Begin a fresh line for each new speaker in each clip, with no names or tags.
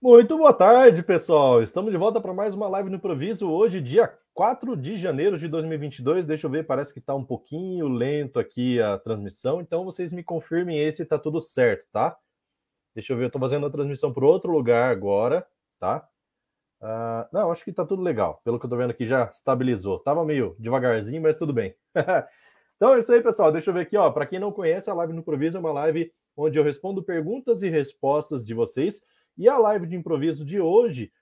Muito boa tarde, pessoal. Estamos de volta para mais uma live no improviso. Hoje, dia 4 de janeiro de 2022. Deixa eu ver, parece que está um pouquinho lento aqui a transmissão. Então, vocês me confirmem aí se está tudo certo, tá? Deixa eu ver, eu estou fazendo a transmissão para outro lugar agora, tá? Uh, não, acho que está tudo legal. Pelo que eu estou vendo aqui, já estabilizou. Tava meio devagarzinho, mas tudo bem. então é isso aí, pessoal. Deixa eu ver aqui, ó. Para quem não conhece, a live no improviso é uma live onde eu respondo perguntas e respostas de vocês e a live de improviso de hoje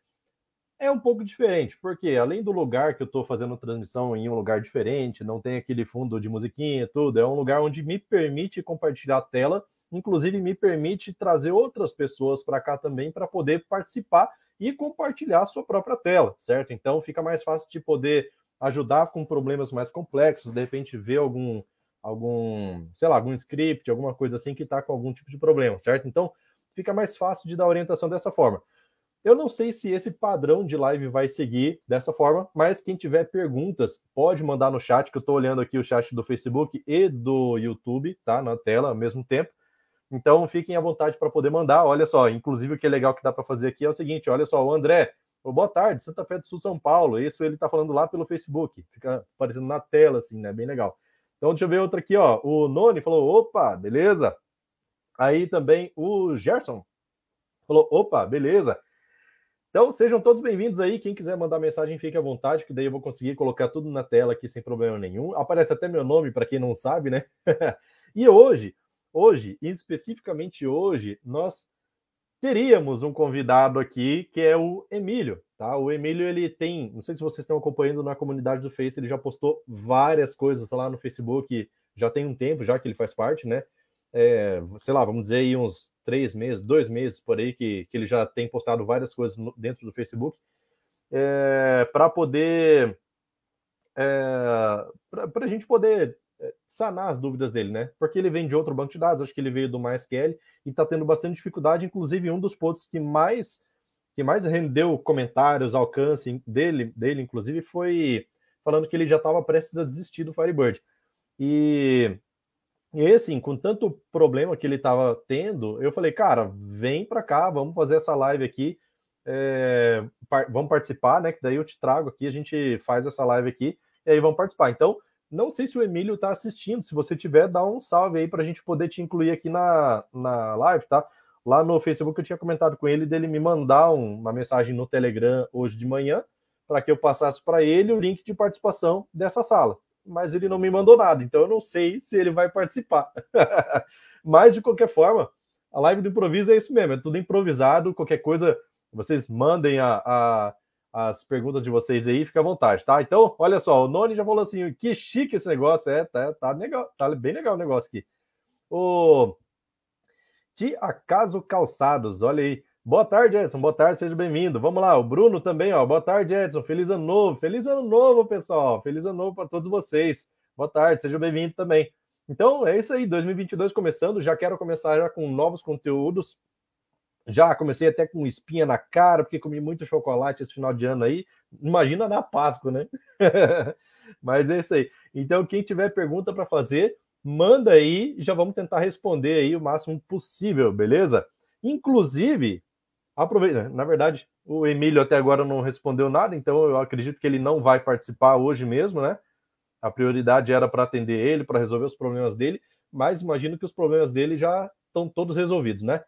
é um pouco diferente, porque além do lugar que eu estou fazendo transmissão em um lugar diferente, não tem aquele fundo de musiquinha e tudo, é um lugar onde me permite compartilhar a tela, inclusive me permite trazer outras pessoas para cá também para poder participar e compartilhar a sua própria tela, certo? Então fica mais fácil de poder ajudar com problemas mais complexos, de repente ver algum algum, sei lá, algum script, alguma coisa assim que está com algum tipo de problema, certo? Então, fica mais fácil de dar orientação dessa forma. Eu não sei se esse padrão de live vai seguir dessa forma, mas quem tiver perguntas, pode mandar no chat, que eu estou olhando aqui o chat do Facebook e do YouTube, tá? Na tela ao mesmo tempo. Então fiquem à vontade para poder mandar. Olha só, inclusive o que é legal que dá para fazer aqui é o seguinte: olha só, o André, oh, boa tarde, Santa Fé do Sul, São Paulo. Isso ele está falando lá pelo Facebook, fica aparecendo na tela, assim, né? Bem legal. Então deixa eu ver outra aqui, ó. O Noni falou: opa, beleza? Aí também o Gerson falou: opa, beleza. Então sejam todos bem-vindos aí. Quem quiser mandar mensagem, fique à vontade, que daí eu vou conseguir colocar tudo na tela aqui sem problema nenhum. Aparece até meu nome para quem não sabe, né? e hoje, hoje, especificamente hoje, nós teríamos um convidado aqui que é o Emílio, tá? O Emílio ele tem, não sei se vocês estão acompanhando na comunidade do Face, ele já postou várias coisas lá no Facebook, já tem um tempo já que ele faz parte, né? É, sei lá, vamos dizer aí uns três meses, dois meses por aí, que, que ele já tem postado várias coisas no, dentro do Facebook, é, para poder. É, para a gente poder é, sanar as dúvidas dele, né? Porque ele vem de outro banco de dados, acho que ele veio do MySQL e está tendo bastante dificuldade, inclusive um dos posts que mais que mais rendeu comentários, alcance dele, dele inclusive, foi falando que ele já estava prestes a desistir do Firebird. E e assim, com tanto problema que ele estava tendo, eu falei, cara, vem para cá, vamos fazer essa live aqui, é, par vamos participar, né? Que daí eu te trago aqui, a gente faz essa live aqui e aí vamos participar. Então, não sei se o Emílio está assistindo, se você tiver, dá um salve aí para a gente poder te incluir aqui na, na live, tá? Lá no Facebook eu tinha comentado com ele dele me mandar um, uma mensagem no Telegram hoje de manhã para que eu passasse para ele o link de participação dessa sala mas ele não me mandou nada, então eu não sei se ele vai participar. mas, de qualquer forma, a live do improviso é isso mesmo, é tudo improvisado, qualquer coisa, vocês mandem a, a, as perguntas de vocês aí, fica à vontade, tá? Então, olha só, o Noni já falou assim, que chique esse negócio, é, tá, tá legal, tá bem legal o negócio aqui. O de Acaso Calçados, olha aí, Boa tarde, Edson. Boa tarde, seja bem-vindo. Vamos lá, o Bruno também, ó. Boa tarde, Edson. Feliz ano novo. Feliz ano novo, pessoal. Feliz ano novo para todos vocês. Boa tarde, seja bem-vindo também. Então, é isso aí, 2022 começando. Já quero começar já com novos conteúdos. Já comecei até com espinha na cara, porque comi muito chocolate esse final de ano aí. Imagina na Páscoa, né? Mas é isso aí. Então, quem tiver pergunta para fazer, manda aí e já vamos tentar responder aí o máximo possível, beleza? Inclusive, Aproveita, na verdade, o Emílio até agora não respondeu nada, então eu acredito que ele não vai participar hoje mesmo, né? A prioridade era para atender ele, para resolver os problemas dele, mas imagino que os problemas dele já estão todos resolvidos, né?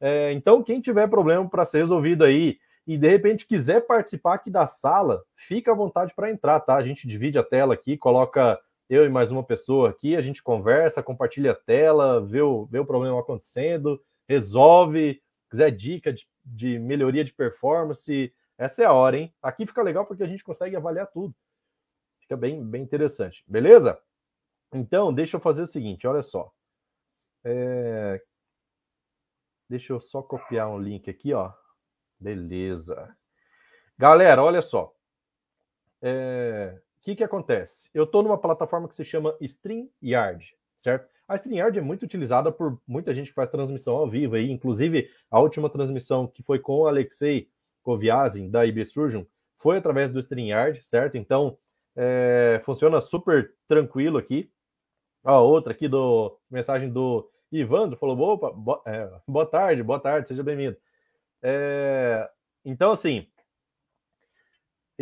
É, então, quem tiver problema para ser resolvido aí e de repente quiser participar aqui da sala, fica à vontade para entrar, tá? A gente divide a tela aqui, coloca eu e mais uma pessoa aqui, a gente conversa, compartilha a tela, vê o, vê o problema acontecendo, resolve, quiser dica de, de melhoria de performance, essa é a hora, hein? Aqui fica legal porque a gente consegue avaliar tudo. Fica bem, bem interessante, beleza? Então, deixa eu fazer o seguinte, olha só. É... Deixa eu só copiar um link aqui, ó. Beleza. Galera, olha só. É... O que, que acontece? Eu estou numa plataforma que se chama StreamYard, certo? A StreamYard é muito utilizada por muita gente que faz transmissão ao vivo aí, inclusive a última transmissão que foi com o Alexei Koviazin da IB Surgeon foi através do StreamYard, certo? Então, é, funciona super tranquilo aqui. Ó, outra aqui do mensagem do Ivandro falou: opa, bo, é, boa tarde, boa tarde, seja bem-vindo. É, então, assim,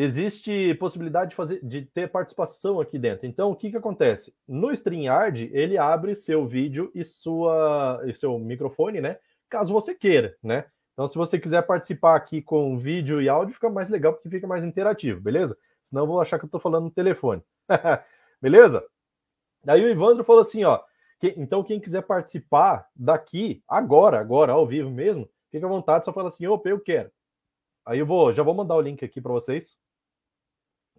existe possibilidade de fazer, de ter participação aqui dentro. Então, o que, que acontece? No StreamYard, ele abre seu vídeo e sua e seu microfone, né? Caso você queira, né? Então, se você quiser participar aqui com vídeo e áudio, fica mais legal porque fica mais interativo, beleza? Senão eu vou achar que eu estou falando no telefone. beleza? Aí o Ivandro falou assim, ó. Que, então, quem quiser participar daqui, agora, agora, ao vivo mesmo, fica à vontade, só fala assim, opa, eu quero. Aí eu vou, já vou mandar o link aqui para vocês,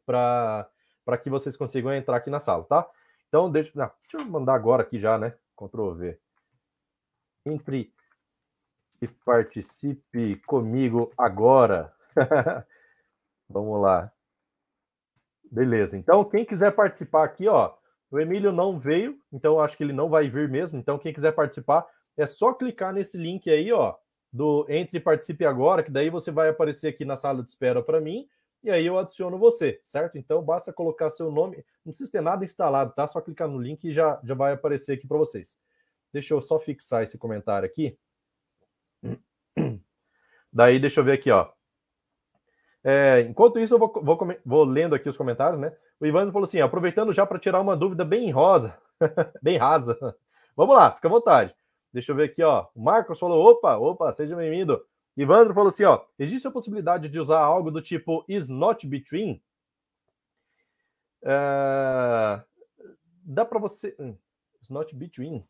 para que vocês consigam entrar aqui na sala, tá? Então, deixa, não, deixa eu mandar agora aqui já, né? Ctrl V. Entre e participe comigo agora. Vamos lá. Beleza. Então, quem quiser participar aqui, ó, o Emílio não veio, então acho que ele não vai vir mesmo. Então, quem quiser participar, é só clicar nesse link aí, ó, do Entre e Participe Agora, que daí você vai aparecer aqui na sala de espera para mim, e aí eu adiciono você, certo? Então, basta colocar seu nome, não precisa ter nada instalado, tá? Só clicar no link e já, já vai aparecer aqui para vocês. Deixa eu só fixar esse comentário aqui. Daí, deixa eu ver aqui, ó. É, enquanto isso, eu vou, vou, vou, lendo aqui os comentários, né? O Ivan falou assim: aproveitando já para tirar uma dúvida bem rosa, bem rasa. Vamos lá, fica à vontade. Deixa eu ver aqui, ó. O Marcos falou: opa, opa, seja bem-vindo. Ivandro falou assim: ó, existe a possibilidade de usar algo do tipo is not between? É, dá para você. Hum, is not between.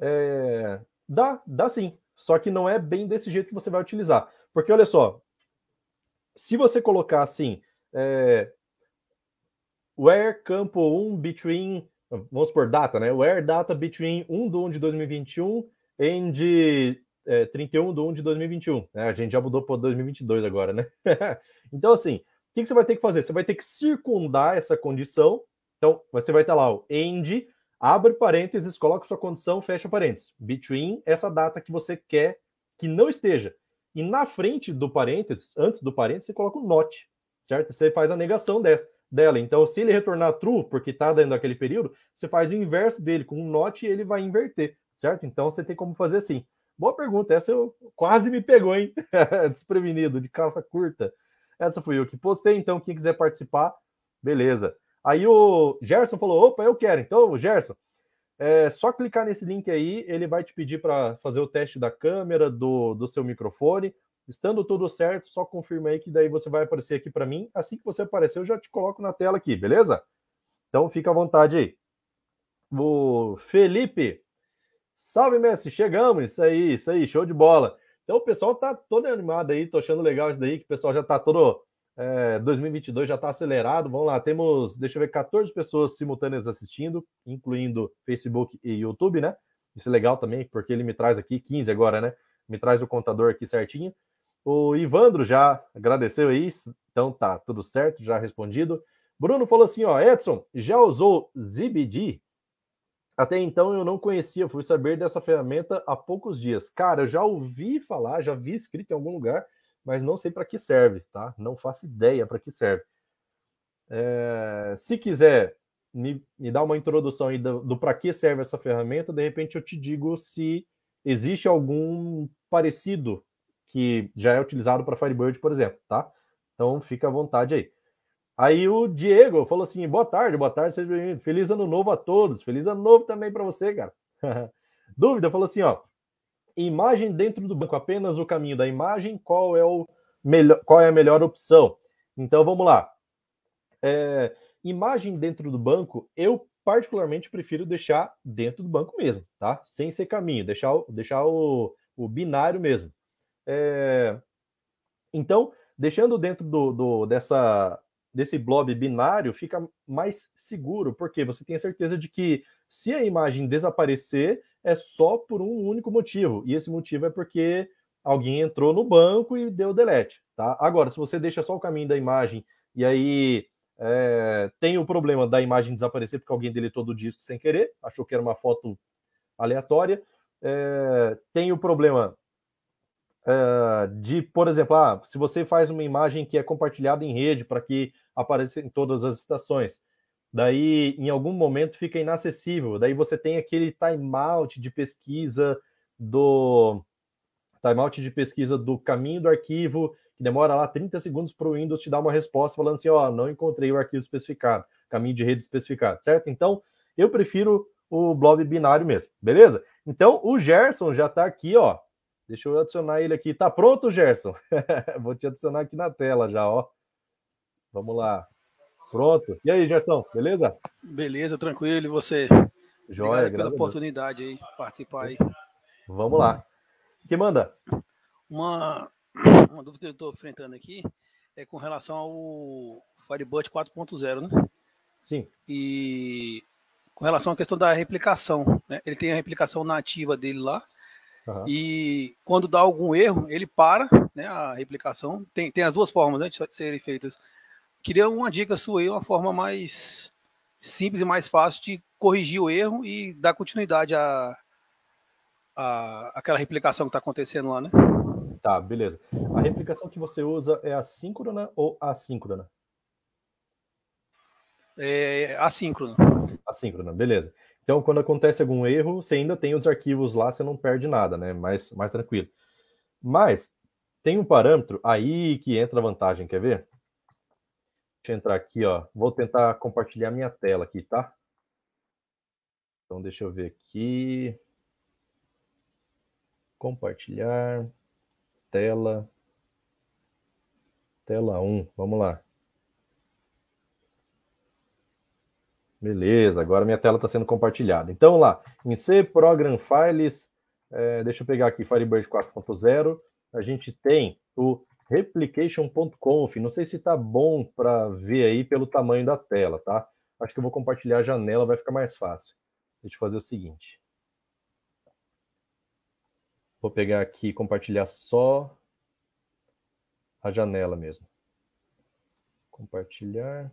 É, dá, dá sim. Só que não é bem desse jeito que você vai utilizar. Porque olha só, se você colocar assim, é, where campo 1 between, vamos por data, né? Where data between 1 de 1 de 2021 and é, 31 de 1 de 2021. Né? A gente já mudou para 2022 agora, né? então, assim, o que, que, você vai ter que fazer? Você vai ter que circundar essa condição. Então, você vai estar lá, o end, abre parênteses, coloca sua condição, fecha parênteses. Between essa data que você quer que não esteja. E na frente do parênteses, antes do parênteses, você coloca o um not, certo? Você faz a negação dessa, dela. Então, se ele retornar true, porque está dentro daquele período, você faz o inverso dele com um not e ele vai inverter, certo? Então, você tem como fazer assim. Boa pergunta, essa eu quase me pegou, hein? Desprevenido, de calça curta. Essa fui eu que postei, então quem quiser participar, beleza. Aí o Gerson falou: opa, eu quero. Então, Gerson, é só clicar nesse link aí, ele vai te pedir para fazer o teste da câmera, do, do seu microfone. Estando tudo certo, só confirma aí que daí você vai aparecer aqui para mim. Assim que você aparecer, eu já te coloco na tela aqui, beleza? Então fica à vontade aí. O Felipe, salve Messi, chegamos, isso aí, isso aí, show de bola. Então o pessoal tá todo animado aí, tô achando legal isso daí, que o pessoal já tá todo é, 2022 já está acelerado. Vamos lá, temos, deixa eu ver, 14 pessoas simultâneas assistindo, incluindo Facebook e YouTube, né? Isso é legal também, porque ele me traz aqui 15 agora, né? Me traz o contador aqui certinho. O Ivandro já agradeceu aí, então tá tudo certo, já respondido. Bruno falou assim: ó, Edson, já usou ZBD? Até então eu não conhecia, fui saber dessa ferramenta há poucos dias. Cara, eu já ouvi falar, já vi escrito em algum lugar, mas não sei para que serve, tá? Não faço ideia para que serve. É, se quiser me, me dar uma introdução aí do, do para que serve essa ferramenta, de repente eu te digo se existe algum parecido que já é utilizado para Firebird, por exemplo, tá? Então fica à vontade aí. Aí o Diego falou assim: boa tarde, boa tarde, seja bem-vindo. Feliz ano novo a todos. Feliz ano novo também para você, cara. Dúvida, falou assim: ó, imagem dentro do banco, apenas o caminho da imagem, qual é, o melhor, qual é a melhor opção? Então vamos lá. É, imagem dentro do banco, eu particularmente prefiro deixar dentro do banco mesmo, tá? Sem ser caminho, deixar, deixar o, o binário mesmo. É, então, deixando dentro do, do, dessa, desse blob binário, fica mais seguro, porque você tem a certeza de que se a imagem desaparecer, é só por um único motivo. E esse motivo é porque alguém entrou no banco e deu delete. Tá? Agora, se você deixa só o caminho da imagem e aí é, tem o problema da imagem desaparecer porque alguém deletou do disco sem querer, achou que era uma foto aleatória. É, tem o problema é, de, por exemplo, ah, se você faz uma imagem que é compartilhada em rede para que apareça em todas as estações, daí em algum momento fica inacessível, daí você tem aquele timeout de pesquisa do timeout de pesquisa do caminho do arquivo, que demora lá 30 segundos para o Windows te dar uma resposta falando assim, ó, não encontrei o arquivo especificado, caminho de rede especificado, certo? Então, eu prefiro o blob binário mesmo, beleza? Então, o Gerson já está aqui, ó. Deixa eu adicionar ele aqui. Tá pronto, Gerson? Vou te adicionar aqui na tela já, ó. Vamos lá. Pronto. E aí, Gerson, beleza?
Beleza, tranquilo. E você?
Joia,
pela oportunidade aí, participar aí.
Vamos lá. Que manda?
Uma, uma dúvida que eu estou enfrentando aqui é com relação ao Firebird 4.0, né?
Sim.
E com relação à questão da replicação, né? Ele tem a replicação nativa dele lá. Uhum. E quando dá algum erro, ele para né, a replicação. Tem, tem as duas formas né, de serem feitas. Queria uma dica sua aí, uma forma mais simples e mais fácil de corrigir o erro e dar continuidade a, a aquela replicação que está acontecendo lá, né?
Tá, beleza. A replicação que você usa é assíncrona ou assíncrona?
É assíncrona.
Assíncrona, beleza. Então, quando acontece algum erro, você ainda tem os arquivos lá, você não perde nada, né? Mais, mais tranquilo. Mas tem um parâmetro aí que entra a vantagem, quer ver? Deixa eu entrar aqui, ó. Vou tentar compartilhar minha tela aqui, tá? Então, deixa eu ver aqui. Compartilhar. Tela. Tela 1. Vamos lá. Beleza, agora minha tela está sendo compartilhada. Então, lá, em C Program Files, é, deixa eu pegar aqui Firebird 4.0, a gente tem o replication.conf. Não sei se está bom para ver aí pelo tamanho da tela, tá? Acho que eu vou compartilhar a janela, vai ficar mais fácil. Deixa eu fazer o seguinte. Vou pegar aqui e compartilhar só a janela mesmo. Compartilhar.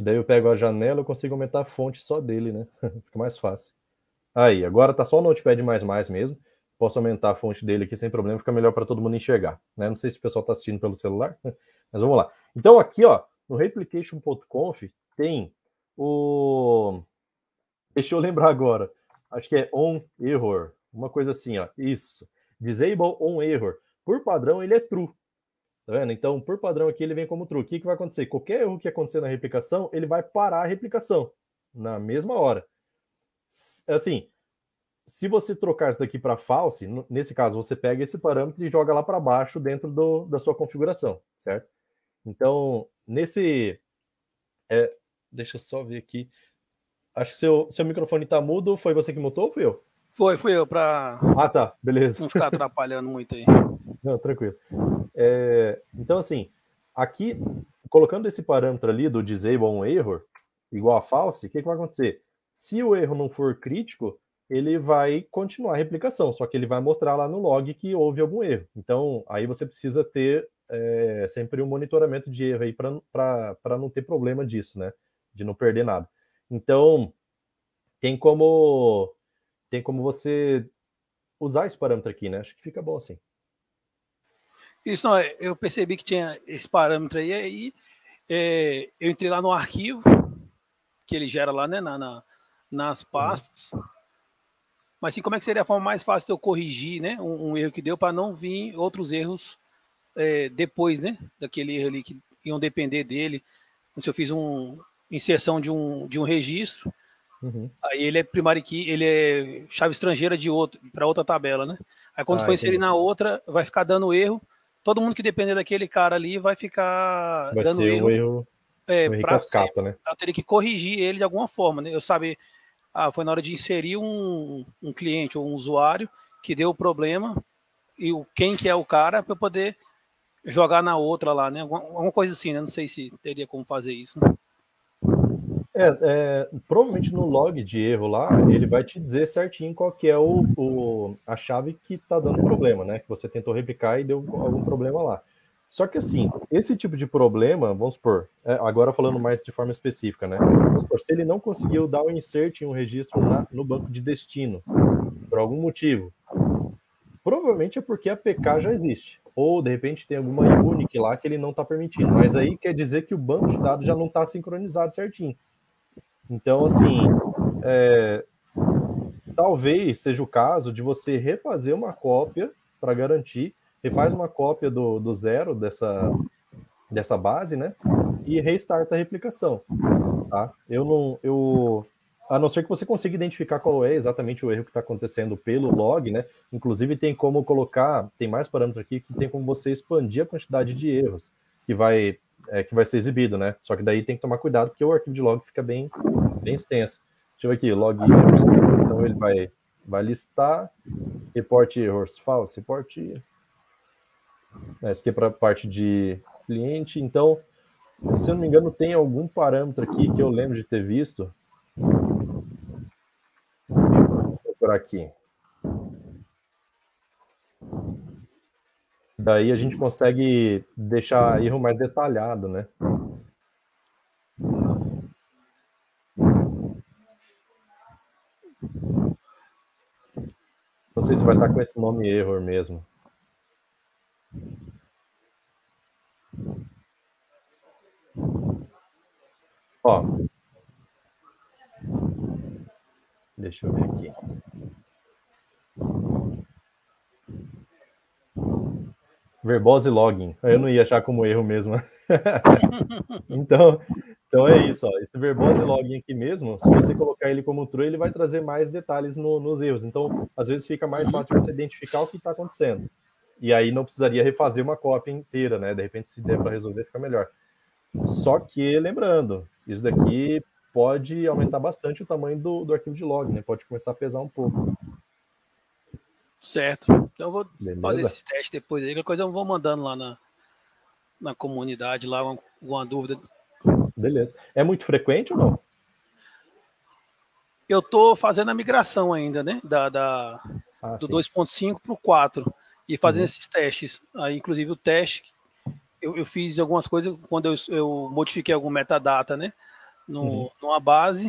Que daí eu pego a janela, eu consigo aumentar a fonte só dele, né? Fica mais fácil. Aí, agora tá só o Notepad++ mesmo. Posso aumentar a fonte dele aqui sem problema, fica melhor para todo mundo enxergar. Né? Não sei se o pessoal está assistindo pelo celular, mas vamos lá. Então aqui, ó, no replication.conf tem o... Deixa eu lembrar agora. Acho que é on error. Uma coisa assim, ó. Isso. Disable on error. Por padrão, ele é true. Tá vendo? Então, por padrão aqui, ele vem como true. O que, que vai acontecer? Qualquer erro que acontecer na replicação, ele vai parar a replicação na mesma hora. Assim, se você trocar isso daqui para false, nesse caso, você pega esse parâmetro e joga lá para baixo dentro do, da sua configuração, certo? Então, nesse... É, deixa eu só ver aqui. Acho que seu, seu microfone está mudo. Foi você que mutou ou fui eu?
Foi, fui eu, para...
Ah, tá. Beleza.
Não ficar atrapalhando muito aí.
Não, tranquilo. É, então, assim, aqui, colocando esse parâmetro ali do disable on error, igual a false, o que, que vai acontecer? Se o erro não for crítico, ele vai continuar a replicação, só que ele vai mostrar lá no log que houve algum erro. Então, aí você precisa ter é, sempre um monitoramento de erro aí para não ter problema disso, né? De não perder nada. Então, tem como tem como você usar esse parâmetro aqui, né? Acho que fica bom assim.
Isso não, é, eu percebi que tinha esse parâmetro aí, aí é, eu entrei lá no arquivo que ele gera lá, né, na, na nas pastas. Uhum. Mas sim, como é que seria a forma mais fácil de eu corrigir, né, um, um erro que deu para não vir outros erros é, depois, né, daquele erro ali que iam depender dele. Se eu fiz uma inserção de um, de um registro, uhum. aí ele é primário key, ele é chave estrangeira de outro para outra tabela, né? Aí quando ah, for inserir na outra, vai ficar dando erro todo mundo que depender daquele cara ali vai ficar
vai dando erro. Erro é, cascata, né?
Eu teria que corrigir ele de alguma forma, né? Eu saber, ah, foi na hora de inserir um, um cliente ou um usuário que deu o problema e o, quem que é o cara para poder jogar na outra lá, né? Alguma, alguma, coisa assim, né? Não sei se teria como fazer isso. Né?
É, é, provavelmente no log de erro lá, ele vai te dizer certinho qual que é o, o a chave que está dando problema, né? Que você tentou replicar e deu algum problema lá. Só que assim, esse tipo de problema, vamos supor, é, agora falando mais de forma específica, né? Vamos supor, se ele não conseguiu dar o um insert em um registro na, no banco de destino, por algum motivo, provavelmente é porque a PK já existe. Ou de repente tem alguma unique lá que ele não está permitindo. Mas aí quer dizer que o banco de dados já não está sincronizado certinho. Então, assim, é, talvez seja o caso de você refazer uma cópia para garantir, refaz uma cópia do, do zero dessa, dessa base, né? E restarta a replicação, tá? Eu não, eu, a não ser que você consiga identificar qual é exatamente o erro que está acontecendo pelo log, né? Inclusive tem como colocar, tem mais parâmetro aqui que tem como você expandir a quantidade de erros que vai é, que vai ser exibido, né? Só que daí tem que tomar cuidado porque o arquivo de log fica bem bem extenso. Deixa eu ver aqui, log erros. Então ele vai vai listar report errors false, report esse aqui é para a parte de cliente. Então, se eu não me engano, tem algum parâmetro aqui que eu lembro de ter visto por aqui. Daí a gente consegue deixar erro mais detalhado, né? Não sei se vai estar com esse nome error mesmo. Ó. Deixa eu ver aqui. Verbose login. Eu não ia achar como erro mesmo. então, então é isso. Ó. Esse verbose login aqui mesmo, se você colocar ele como true, ele vai trazer mais detalhes no, nos erros. Então, às vezes fica mais fácil você identificar o que está acontecendo. E aí não precisaria refazer uma cópia inteira, né? De repente, se der para resolver, fica melhor. Só que, lembrando, isso daqui pode aumentar bastante o tamanho do, do arquivo de log, né? Pode começar a pesar um pouco.
Certo. Então eu vou Beleza? fazer esses testes depois aí, qualquer coisa eu vou mandando lá na, na comunidade, lá alguma dúvida.
Beleza. É muito frequente ou não?
Eu tô fazendo a migração ainda, né? Da, da ah, do 2.5 para o 4 e fazendo uhum. esses testes. Aí, inclusive, o teste, eu, eu fiz algumas coisas quando eu, eu modifiquei algum metadata, né? No, uhum. Numa base,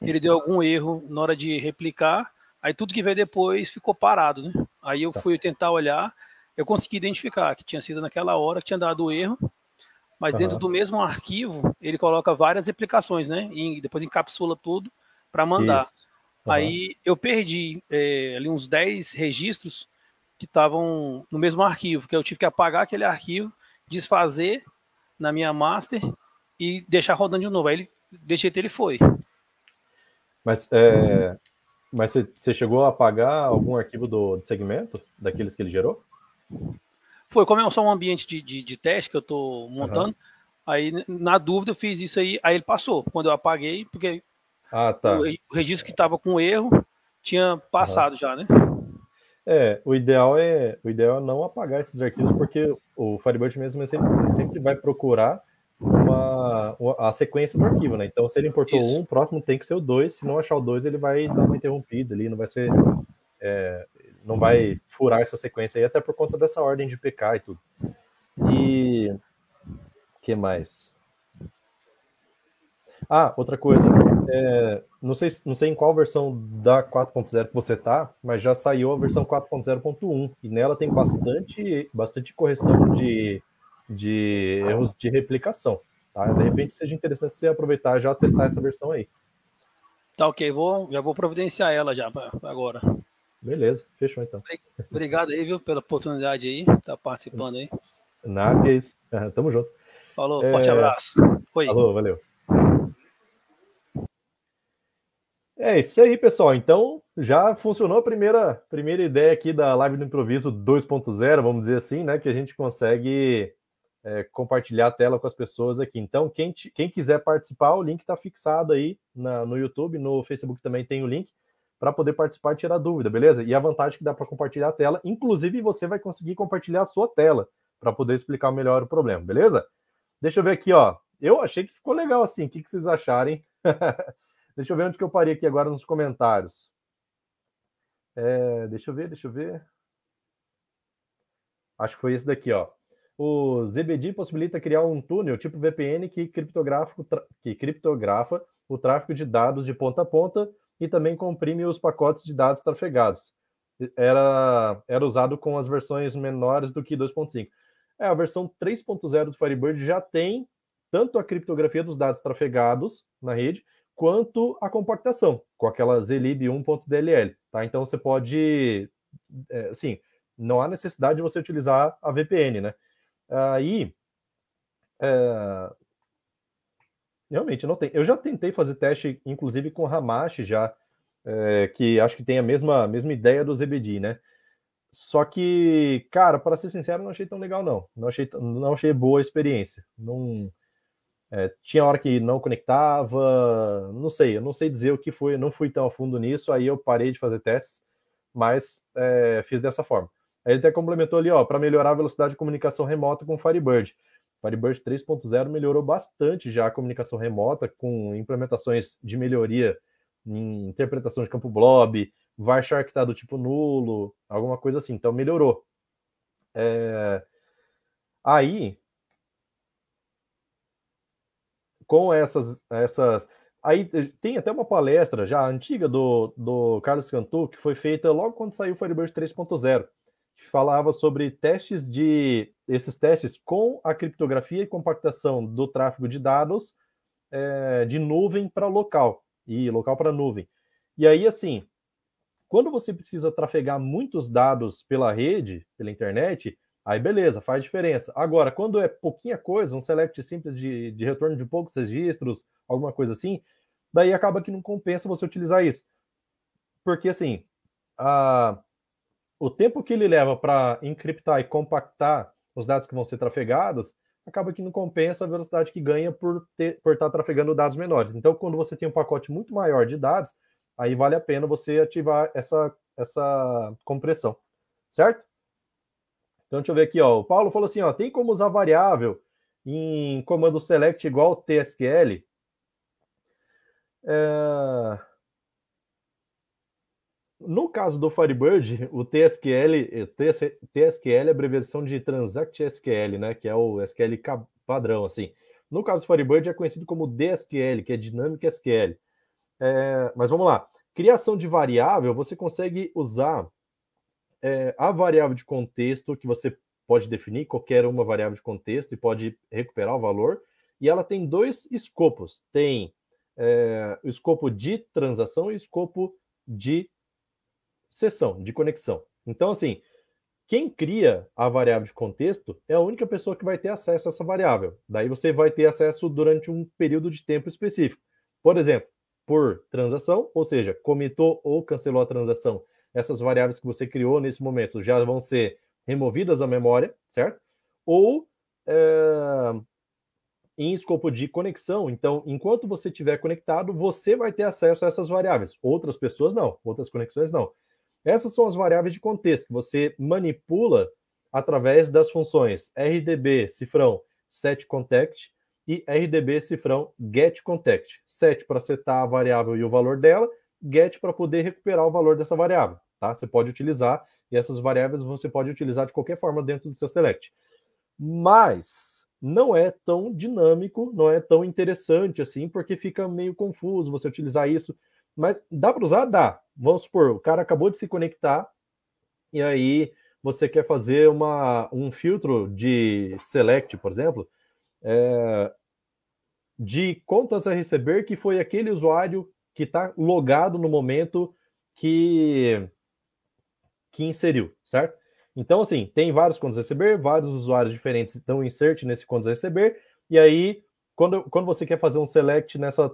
ele deu algum erro na hora de replicar Aí tudo que veio depois ficou parado, né? Aí eu tá. fui tentar olhar, eu consegui identificar que tinha sido naquela hora que tinha dado erro, mas uhum. dentro do mesmo arquivo ele coloca várias aplicações, né? E depois encapsula tudo para mandar. Uhum. Aí eu perdi é, ali uns 10 registros que estavam no mesmo arquivo, que eu tive que apagar aquele arquivo, desfazer na minha master e deixar rodando de novo. Aí ele, deixei ele foi.
Mas é, mas você chegou a apagar algum arquivo do, do, segmento, daqueles que ele gerou?
Foi, como é só um ambiente de, de, de teste que eu estou montando, uhum. aí na dúvida eu fiz isso aí, aí ele passou. Quando eu apaguei, porque
ah, tá.
o, o registro que estava com erro tinha passado uhum. já, né?
É, o ideal é o ideal é não apagar esses arquivos, porque o Firebird mesmo sempre, sempre vai procurar uma, uma, a sequência do arquivo, né? Então, se ele importou Isso. um, o próximo tem que ser o dois. Se não achar o dois, ele vai dar uma interrompida ali, não vai ser. É, não vai furar essa sequência aí, até por conta dessa ordem de PK e tudo. E. que mais? Ah, outra coisa. É, não, sei, não sei em qual versão da 4.0 que você tá, mas já saiu a versão 4.0.1 e nela tem bastante, bastante correção de de erros de replicação. Tá? De repente seja interessante você aproveitar e já testar essa versão aí.
Tá ok, vou, já vou providenciar ela já agora.
Beleza, fechou então.
Obrigado aí, viu, pela oportunidade aí, tá participando aí.
Nada, que é isso. Tamo junto.
Falou, forte é... abraço.
Oi. Falou, valeu. É isso aí, pessoal. Então, já funcionou a primeira, primeira ideia aqui da live do improviso 2.0, vamos dizer assim, né? Que a gente consegue é, compartilhar a tela com as pessoas aqui. Então, quem, quem quiser participar, o link está fixado aí na, no YouTube, no Facebook também tem o link para poder participar e tirar dúvida, beleza? E a vantagem é que dá para compartilhar a tela, inclusive você vai conseguir compartilhar a sua tela para poder explicar melhor o problema, beleza? Deixa eu ver aqui, ó. Eu achei que ficou legal assim. O que, que vocês acharem? deixa eu ver onde que eu parei aqui agora nos comentários. É, deixa eu ver, deixa eu ver. Acho que foi esse daqui, ó o ZBD possibilita criar um túnel tipo VPN que, que criptografa o tráfego de dados de ponta a ponta e também comprime os pacotes de dados trafegados. Era, era usado com as versões menores do que 2.5. É, a versão 3.0 do Firebird já tem tanto a criptografia dos dados trafegados na rede, quanto a compactação, com aquela zlib 1.dll, tá? Então você pode, é, assim, não há necessidade de você utilizar a VPN, né? Aí, é, realmente não tem. Eu já tentei fazer teste, inclusive com Hamashi já, é, que acho que tem a mesma, mesma ideia do ZBD, né? Só que, cara, para ser sincero, não achei tão legal, não. Não achei, não achei boa a experiência. Não, é, tinha hora que não conectava, não sei, eu não sei dizer o que foi, não fui tão a fundo nisso, aí eu parei de fazer testes, mas é, fiz dessa forma. Aí ele até complementou ali, ó, para melhorar a velocidade de comunicação remota com Firebird. Firebird 3.0 melhorou bastante já a comunicação remota, com implementações de melhoria em interpretação de campo blob, varchar que está do tipo nulo, alguma coisa assim. Então melhorou. É... Aí, com essas, essas. Aí tem até uma palestra já antiga do, do Carlos Cantu, que foi feita logo quando saiu o Firebird 3.0, falava sobre testes de. esses testes com a criptografia e compactação do tráfego de dados é, de nuvem para local e local para nuvem. E aí, assim, quando você precisa trafegar muitos dados pela rede, pela internet, aí beleza, faz diferença. Agora, quando é pouquinha coisa, um select simples de, de retorno de poucos registros, alguma coisa assim, daí acaba que não compensa você utilizar isso. Porque, assim, a, o tempo que ele leva para encriptar e compactar os dados que vão ser trafegados acaba que não compensa a velocidade que ganha por, por estar trafegando dados menores. Então, quando você tem um pacote muito maior de dados, aí vale a pena você ativar essa, essa compressão, certo? Então, deixa eu ver aqui, ó. O Paulo falou assim, ó, tem como usar variável em comando select igual TSQL? É... No caso do Firebird, o TSQL, TSQL é abreviação de Transact SQL, né, que é o SQL padrão, assim. No caso do Firebird é conhecido como DSQL, que é Dynamic SQL. É, mas vamos lá. Criação de variável, você consegue usar é, a variável de contexto, que você pode definir qualquer uma variável de contexto e pode recuperar o valor. E ela tem dois escopos. Tem é, o escopo de transação e o escopo de sessão, de conexão. Então, assim, quem cria a variável de contexto é a única pessoa que vai ter acesso a essa variável. Daí você vai ter acesso durante um período de tempo específico. Por exemplo, por transação, ou seja, comitou ou cancelou a transação. Essas variáveis que você criou nesse momento já vão ser removidas da memória, certo? Ou é, em escopo de conexão. Então, enquanto você estiver conectado, você vai ter acesso a essas variáveis. Outras pessoas não, outras conexões não. Essas são as variáveis de contexto que você manipula através das funções rdb cifrão setContext e rdb cifrão getContext. Set para setar a variável e o valor dela, get para poder recuperar o valor dessa variável. Tá? Você pode utilizar e essas variáveis você pode utilizar de qualquer forma dentro do seu select. Mas não é tão dinâmico, não é tão interessante assim, porque fica meio confuso você utilizar isso mas dá para usar? Dá. Vamos supor, o cara acabou de se conectar e aí você quer fazer uma, um filtro de select, por exemplo, é, de contas a receber que foi aquele usuário que está logado no momento que, que inseriu, certo? Então, assim, tem vários contas a receber, vários usuários diferentes estão insert nesse contas a receber, e aí, quando, quando você quer fazer um select nessa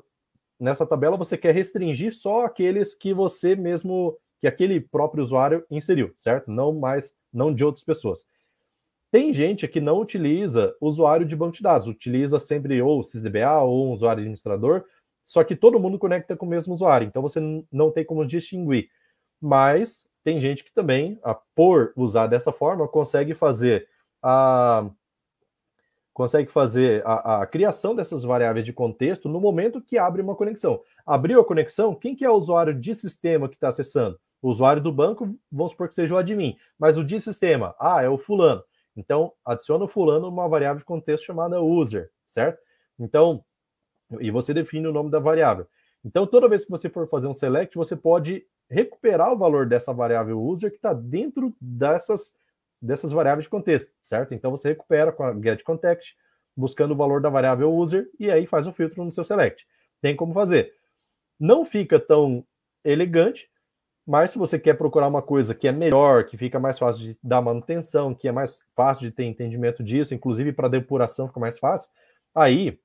nessa tabela você quer restringir só aqueles que você mesmo, que aquele próprio usuário inseriu, certo? Não mais, não de outras pessoas. Tem gente que não utiliza usuário de banco de dados, utiliza sempre ou SysDBA ou um usuário administrador, só que todo mundo conecta com o mesmo usuário, então você não tem como distinguir. Mas tem gente que também, por usar dessa forma, consegue fazer a consegue fazer a, a, criação dessas variáveis de contexto no momento que abre uma conexão. Abriu a conexão, quem que é o usuário de sistema que está acessando? O usuário do banco, vamos supor que seja o admin, mas o de sistema, ah, é o fulano. Então, adiciona o fulano uma variável de contexto chamada user, certo? Então, e você define o nome da variável. Então, toda vez que você for fazer um select, você pode recuperar o valor dessa variável user que está dentro dessas dessas variáveis de contexto, certo? Então você recupera com a getContext, buscando o valor da variável user, e aí faz o filtro no seu select. Tem como fazer. Não fica tão elegante, mas se você quer procurar uma coisa que é melhor, que fica mais fácil de dar manutenção, que é mais fácil de ter entendimento disso, inclusive para depuração fica mais fácil, aí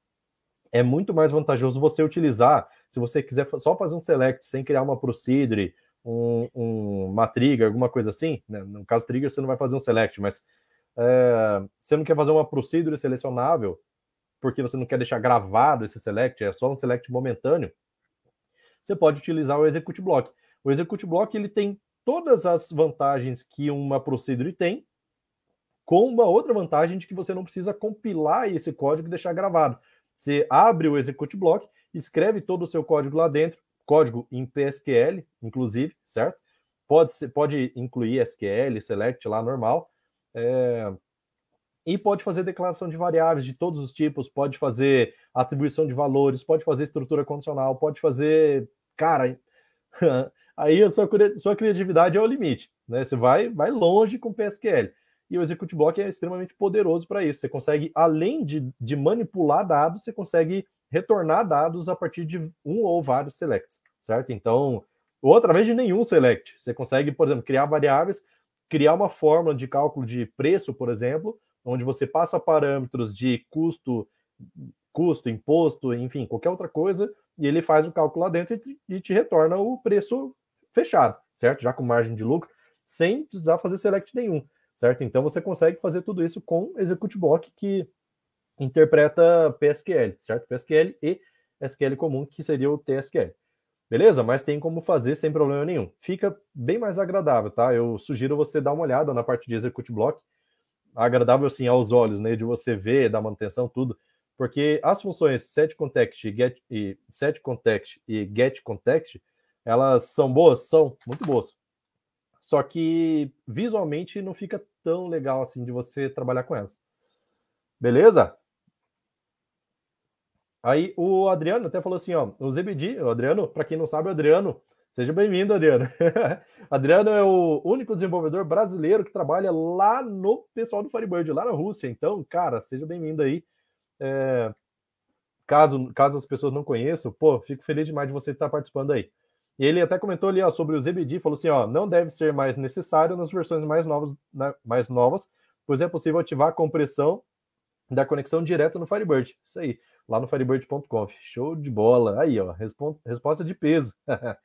é muito mais vantajoso você utilizar, se você quiser só fazer um select sem criar uma procedure, um, um, uma trigger, alguma coisa assim, né? no caso trigger você não vai fazer um select, mas é, você não quer fazer uma procedure selecionável, porque você não quer deixar gravado esse select, é só um select momentâneo, você pode utilizar o execute block. O execute block ele tem todas as vantagens que uma procedure tem, com uma outra vantagem de que você não precisa compilar esse código e deixar gravado. Você abre o execute block, escreve todo o seu código lá dentro, código em PSQL, inclusive, certo? Pode, ser, pode incluir SQL, select lá normal. É, e pode fazer declaração de variáveis de todos os tipos, pode fazer atribuição de valores, pode fazer estrutura condicional, pode fazer. Cara, aí a sua, sua criatividade é o limite. Né? Você vai, vai longe com PSQL. E o Execute Block é extremamente poderoso para isso. Você consegue, além de, de manipular dados, você consegue retornar dados a partir de um ou vários selects, certo? Então, ou através de nenhum select. Você consegue, por exemplo, criar variáveis, criar uma fórmula de cálculo de preço, por exemplo, onde você passa parâmetros de custo, custo, imposto, enfim, qualquer outra coisa, e ele faz o cálculo lá dentro e te retorna o preço fechado, certo? Já com margem de lucro, sem precisar fazer select nenhum, certo? Então você consegue fazer tudo isso com Execute Block que interpreta PSQL, certo? PSQL e SQL comum, que seria o TSQL. Beleza? Mas tem como fazer sem problema nenhum. Fica bem mais agradável, tá? Eu sugiro você dar uma olhada na parte de Execute Block agradável assim aos olhos, né, de você ver, da manutenção, tudo, porque as funções setContext e get e setContext e getContext, elas são boas, são muito boas. Só que visualmente não fica tão legal assim de você trabalhar com elas. Beleza? Aí o Adriano até falou assim, ó, o ZBD, o Adriano, para quem não sabe, o Adriano Seja bem-vindo, Adriano. Adriano é o único desenvolvedor brasileiro que trabalha lá no pessoal do Firebird, lá na Rússia. Então, cara, seja bem-vindo aí. É, caso, caso as pessoas não conheçam, pô, fico feliz demais de você estar participando aí. E ele até comentou ali ó, sobre o ZBD, falou assim: ó, não deve ser mais necessário nas versões mais novas, né, mais novas, pois é possível ativar a compressão da conexão direto no Firebird. Isso aí, lá no firebird.conf. Show de bola. Aí, ó, resposta de peso.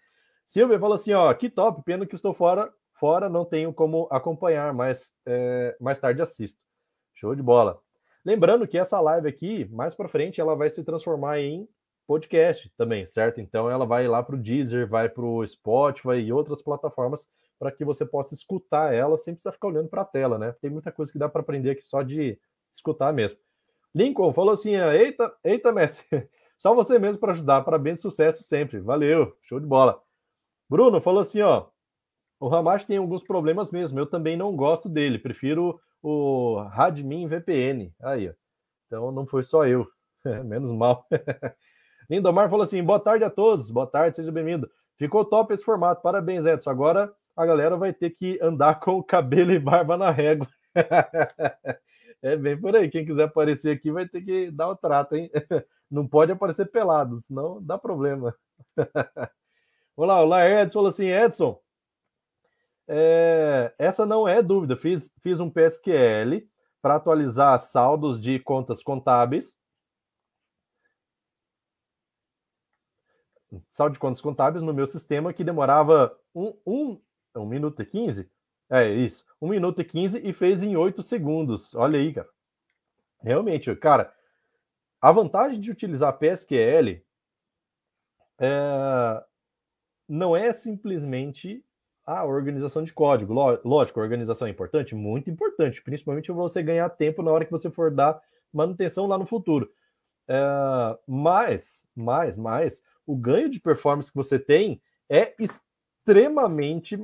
Silvia falou assim: ó, que top, pena que estou fora, fora, não tenho como acompanhar, mas é, mais tarde assisto. Show de bola. Lembrando que essa live aqui, mais para frente, ela vai se transformar em podcast também, certo? Então ela vai lá para o Deezer, vai para o Spotify e outras plataformas para que você possa escutar ela sem precisar ficar olhando para a tela, né? Tem muita coisa que dá para aprender aqui só de escutar mesmo. Lincoln falou assim: eita, eita, mestre, só você mesmo para ajudar. Parabéns, sucesso sempre. Valeu, show de bola. Bruno falou assim, ó. O Ramash tem alguns problemas mesmo. Eu também não gosto dele. Prefiro o Radmin VPN. Aí, ó. Então não foi só eu. Menos mal. Lindomar falou assim: boa tarde a todos. Boa tarde, seja bem-vindo. Ficou top esse formato. Parabéns, Edson. Agora a galera vai ter que andar com o cabelo e barba na régua. É bem por aí. Quem quiser aparecer aqui vai ter que dar o trato, hein? Não pode aparecer pelado, senão dá problema. Vamos lá, o Laertes falou assim: Edson, é, essa não é dúvida. Fiz, fiz um PSQL para atualizar saldos de contas contábeis. Saldo de contas contábeis no meu sistema que demorava um, um, um minuto e quinze. É isso, um minuto e quinze e fez em oito segundos. Olha aí, cara. Realmente, cara, a vantagem de utilizar PSQL é, não é simplesmente a organização de código. Lógico, organização é importante, muito importante, principalmente para você ganhar tempo na hora que você for dar manutenção lá no futuro. É, mas, mais, mais, o ganho de performance que você tem é extremamente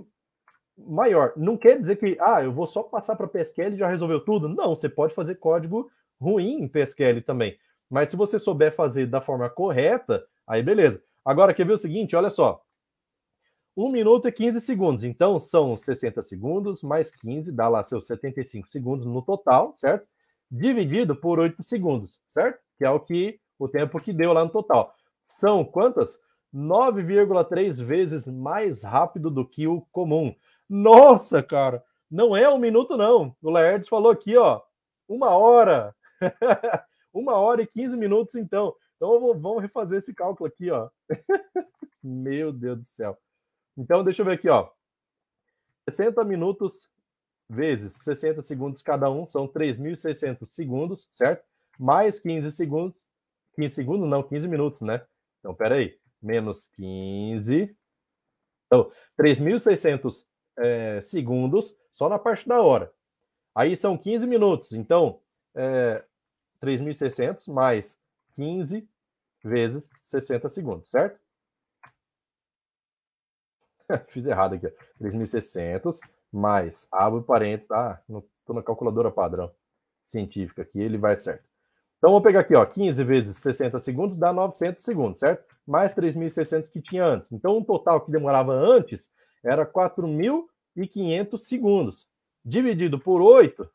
maior. Não quer dizer que, ah, eu vou só passar para PSQL e já resolveu tudo. Não, você pode fazer código ruim em PSQL também. Mas se você souber fazer da forma correta, aí beleza. Agora, quer ver o seguinte? Olha só. 1 minuto e 15 segundos. Então, são 60 segundos mais 15, dá lá seus 75 segundos no total, certo? Dividido por 8 segundos, certo? Que é o que o tempo que deu lá no total. São quantas? 9,3 vezes mais rápido do que o comum. Nossa, cara, não é um minuto, não. O Laertes falou aqui, ó, uma hora. uma hora e 15 minutos, então. Então vamos refazer esse cálculo aqui, ó. Meu Deus do céu. Então, deixa eu ver aqui, ó. 60 minutos vezes 60 segundos cada um são 3.600 segundos, certo? Mais 15 segundos. 15 segundos, não, 15 minutos, né? Então, peraí. Menos 15. Então, 3.600 é, segundos só na parte da hora. Aí são 15 minutos. Então, é, 3.600 mais 15 vezes 60 segundos, certo? Fiz errado aqui. 3.600 mais, abre parênteses, ah, estou na calculadora padrão científica aqui, ele vai certo. Então, vou pegar aqui, ó, 15 vezes 60 segundos dá 900 segundos, certo? Mais 3.600 que tinha antes. Então, o total que demorava antes era 4.500 segundos. Dividido por 8,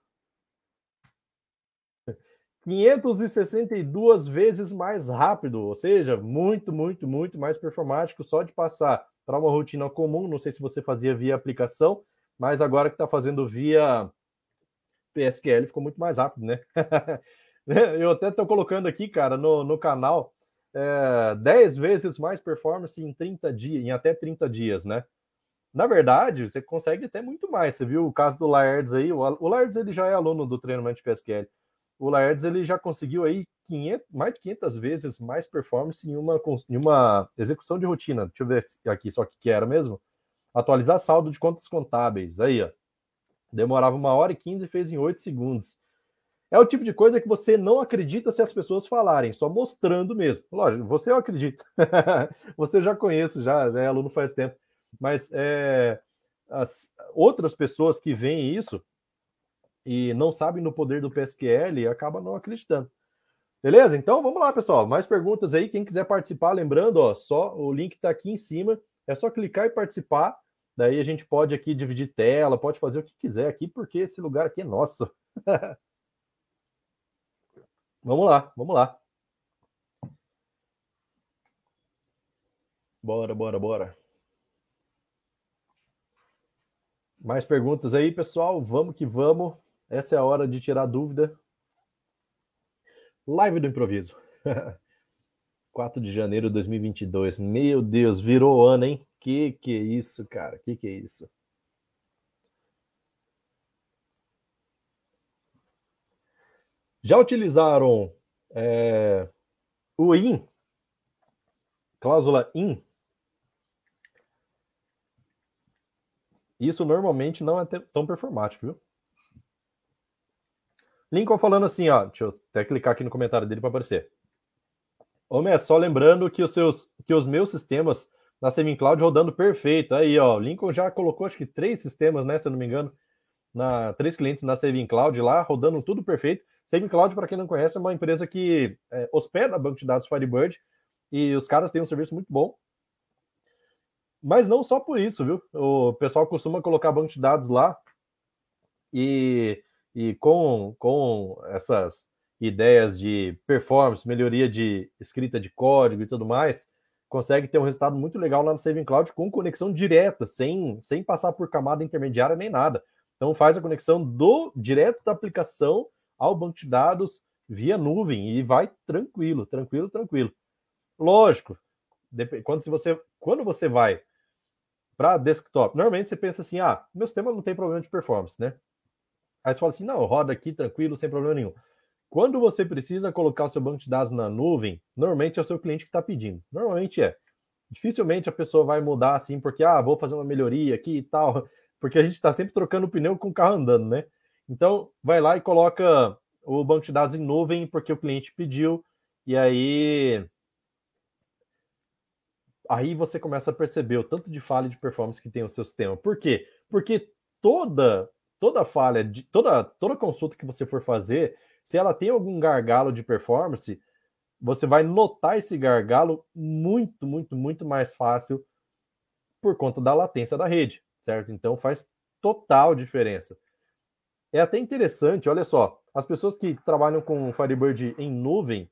562 vezes mais rápido, ou seja, muito, muito, muito mais performático só de passar para uma rotina comum. Não sei se você fazia via aplicação, mas agora que está fazendo via PSQL ficou muito mais rápido, né? Eu até estou colocando aqui, cara, no, no canal, é, 10 vezes mais performance em 30 dias, em até 30 dias, né? Na verdade, você consegue até muito mais. Você viu o caso do Laertes aí, o, Laertes ele já é aluno do treinamento de PSQL. O Laertes ele já conseguiu aí 500, mais de 500 vezes mais performance em uma, em uma execução de rotina. Deixa eu ver aqui só que, que era mesmo. Atualizar saldo de contas contábeis. Aí, ó. Demorava uma hora e 15 e fez em 8 segundos. É o tipo de coisa que você não acredita se as pessoas falarem, só mostrando mesmo. Lógico, você eu acredito. você já conhece, já é aluno faz tempo. Mas é, as outras pessoas que veem isso e não sabem no poder do PSQL acabam não acreditando. Beleza? Então vamos lá, pessoal. Mais perguntas aí. Quem quiser participar, lembrando, ó, só o link está aqui em cima. É só clicar e participar. Daí a gente pode aqui dividir tela, pode fazer o que quiser aqui, porque esse lugar aqui é nosso. vamos lá, vamos lá. Bora, bora, bora. Mais perguntas aí, pessoal? Vamos que vamos. Essa é a hora de tirar dúvida. Live do improviso. 4 de janeiro de 2022. Meu Deus, virou ano, hein? Que que é isso, cara? Que que é isso? Já utilizaram é, o IN? Cláusula IN? Isso normalmente não é tão performático, viu? Lincoln falando assim, ó. Deixa eu até clicar aqui no comentário dele para aparecer. Homem, só lembrando que os seus, que os meus sistemas na Cloud rodando perfeito. Aí, ó, Lincoln já colocou acho que três sistemas, né, se eu não me engano, na três clientes na Cloud lá, rodando tudo perfeito. Cloud, para quem não conhece, é uma empresa que é, hospeda banco de dados Firebird e os caras têm um serviço muito bom. Mas não só por isso, viu? O pessoal costuma colocar banco de dados lá e, e com, com essas ideias de performance, melhoria de escrita de código e tudo mais, consegue ter um resultado muito legal lá no Saving Cloud com conexão direta, sem, sem passar por camada intermediária nem nada. Então faz a conexão do direto da aplicação ao banco de dados via nuvem e vai tranquilo, tranquilo, tranquilo. Lógico, quando, se você, quando você vai para desktop, normalmente você pensa assim: ah, meu sistema não tem problema de performance, né? Aí você fala assim: não, roda aqui tranquilo, sem problema nenhum. Quando você precisa colocar o seu banco de dados na nuvem, normalmente é o seu cliente que está pedindo. Normalmente é. Dificilmente a pessoa vai mudar assim, porque, ah, vou fazer uma melhoria aqui e tal, porque a gente está sempre trocando pneu com o carro andando, né? Então, vai lá e coloca o banco de dados em nuvem, porque o cliente pediu, e aí. Aí você começa a perceber o tanto de falha de performance que tem o seu sistema. Por quê? Porque toda toda falha, de, toda, toda consulta que você for fazer, se ela tem algum gargalo de performance, você vai notar esse gargalo muito, muito, muito mais fácil por conta da latência da rede, certo? Então faz total diferença. É até interessante, olha só, as pessoas que trabalham com Firebird em nuvem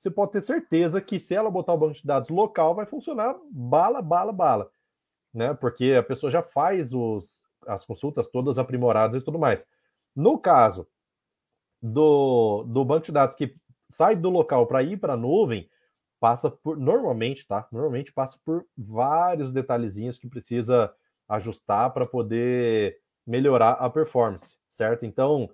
você pode ter certeza que se ela botar o banco de dados local, vai funcionar bala, bala, bala. Né? Porque a pessoa já faz os, as consultas todas aprimoradas e tudo mais. No caso do, do banco de dados que sai do local para ir para a nuvem, passa por, normalmente, tá? Normalmente passa por vários detalhezinhos que precisa ajustar para poder melhorar a performance, certo? Então,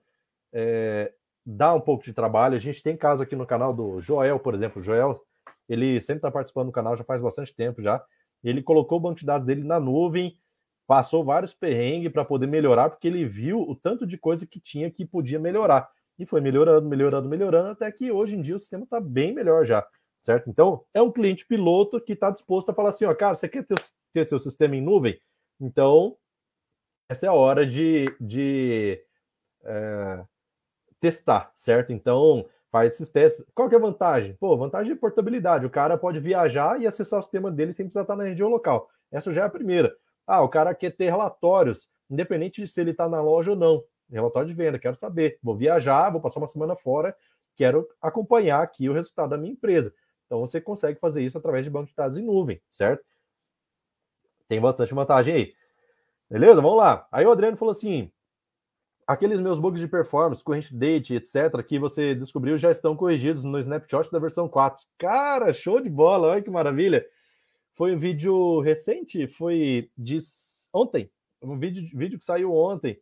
é, dá um pouco de trabalho. A gente tem caso aqui no canal do Joel, por exemplo. Joel, ele sempre está participando do canal já faz bastante tempo já. Ele colocou o banco de dados dele na nuvem, passou vários perrengues para poder melhorar, porque ele viu o tanto de coisa que tinha que podia melhorar. E foi melhorando, melhorando, melhorando, até que hoje em dia o sistema está bem melhor já, certo? Então, é um cliente piloto que está disposto a falar assim, ó, cara, você quer ter, ter seu sistema em nuvem? Então, essa é a hora de, de é, testar, certo? Então, faz esses testes. Qual que é a vantagem? Pô, vantagem de portabilidade. O cara pode viajar e acessar o sistema dele sem precisar estar na região local. Essa já é a primeira. Ah, o cara quer ter relatórios, independente de se ele está na loja ou não. Relatório de venda, quero saber. Vou viajar, vou passar uma semana fora, quero acompanhar aqui o resultado da minha empresa. Então você consegue fazer isso através de banco de dados em nuvem, certo? Tem bastante vantagem aí. Beleza? Vamos lá. Aí o Adriano falou assim: aqueles meus bugs de performance, corrente date, etc., que você descobriu já estão corrigidos no snapshot da versão 4. Cara, show de bola, olha que maravilha. Foi um vídeo recente, foi de ontem, um vídeo, vídeo que saiu ontem.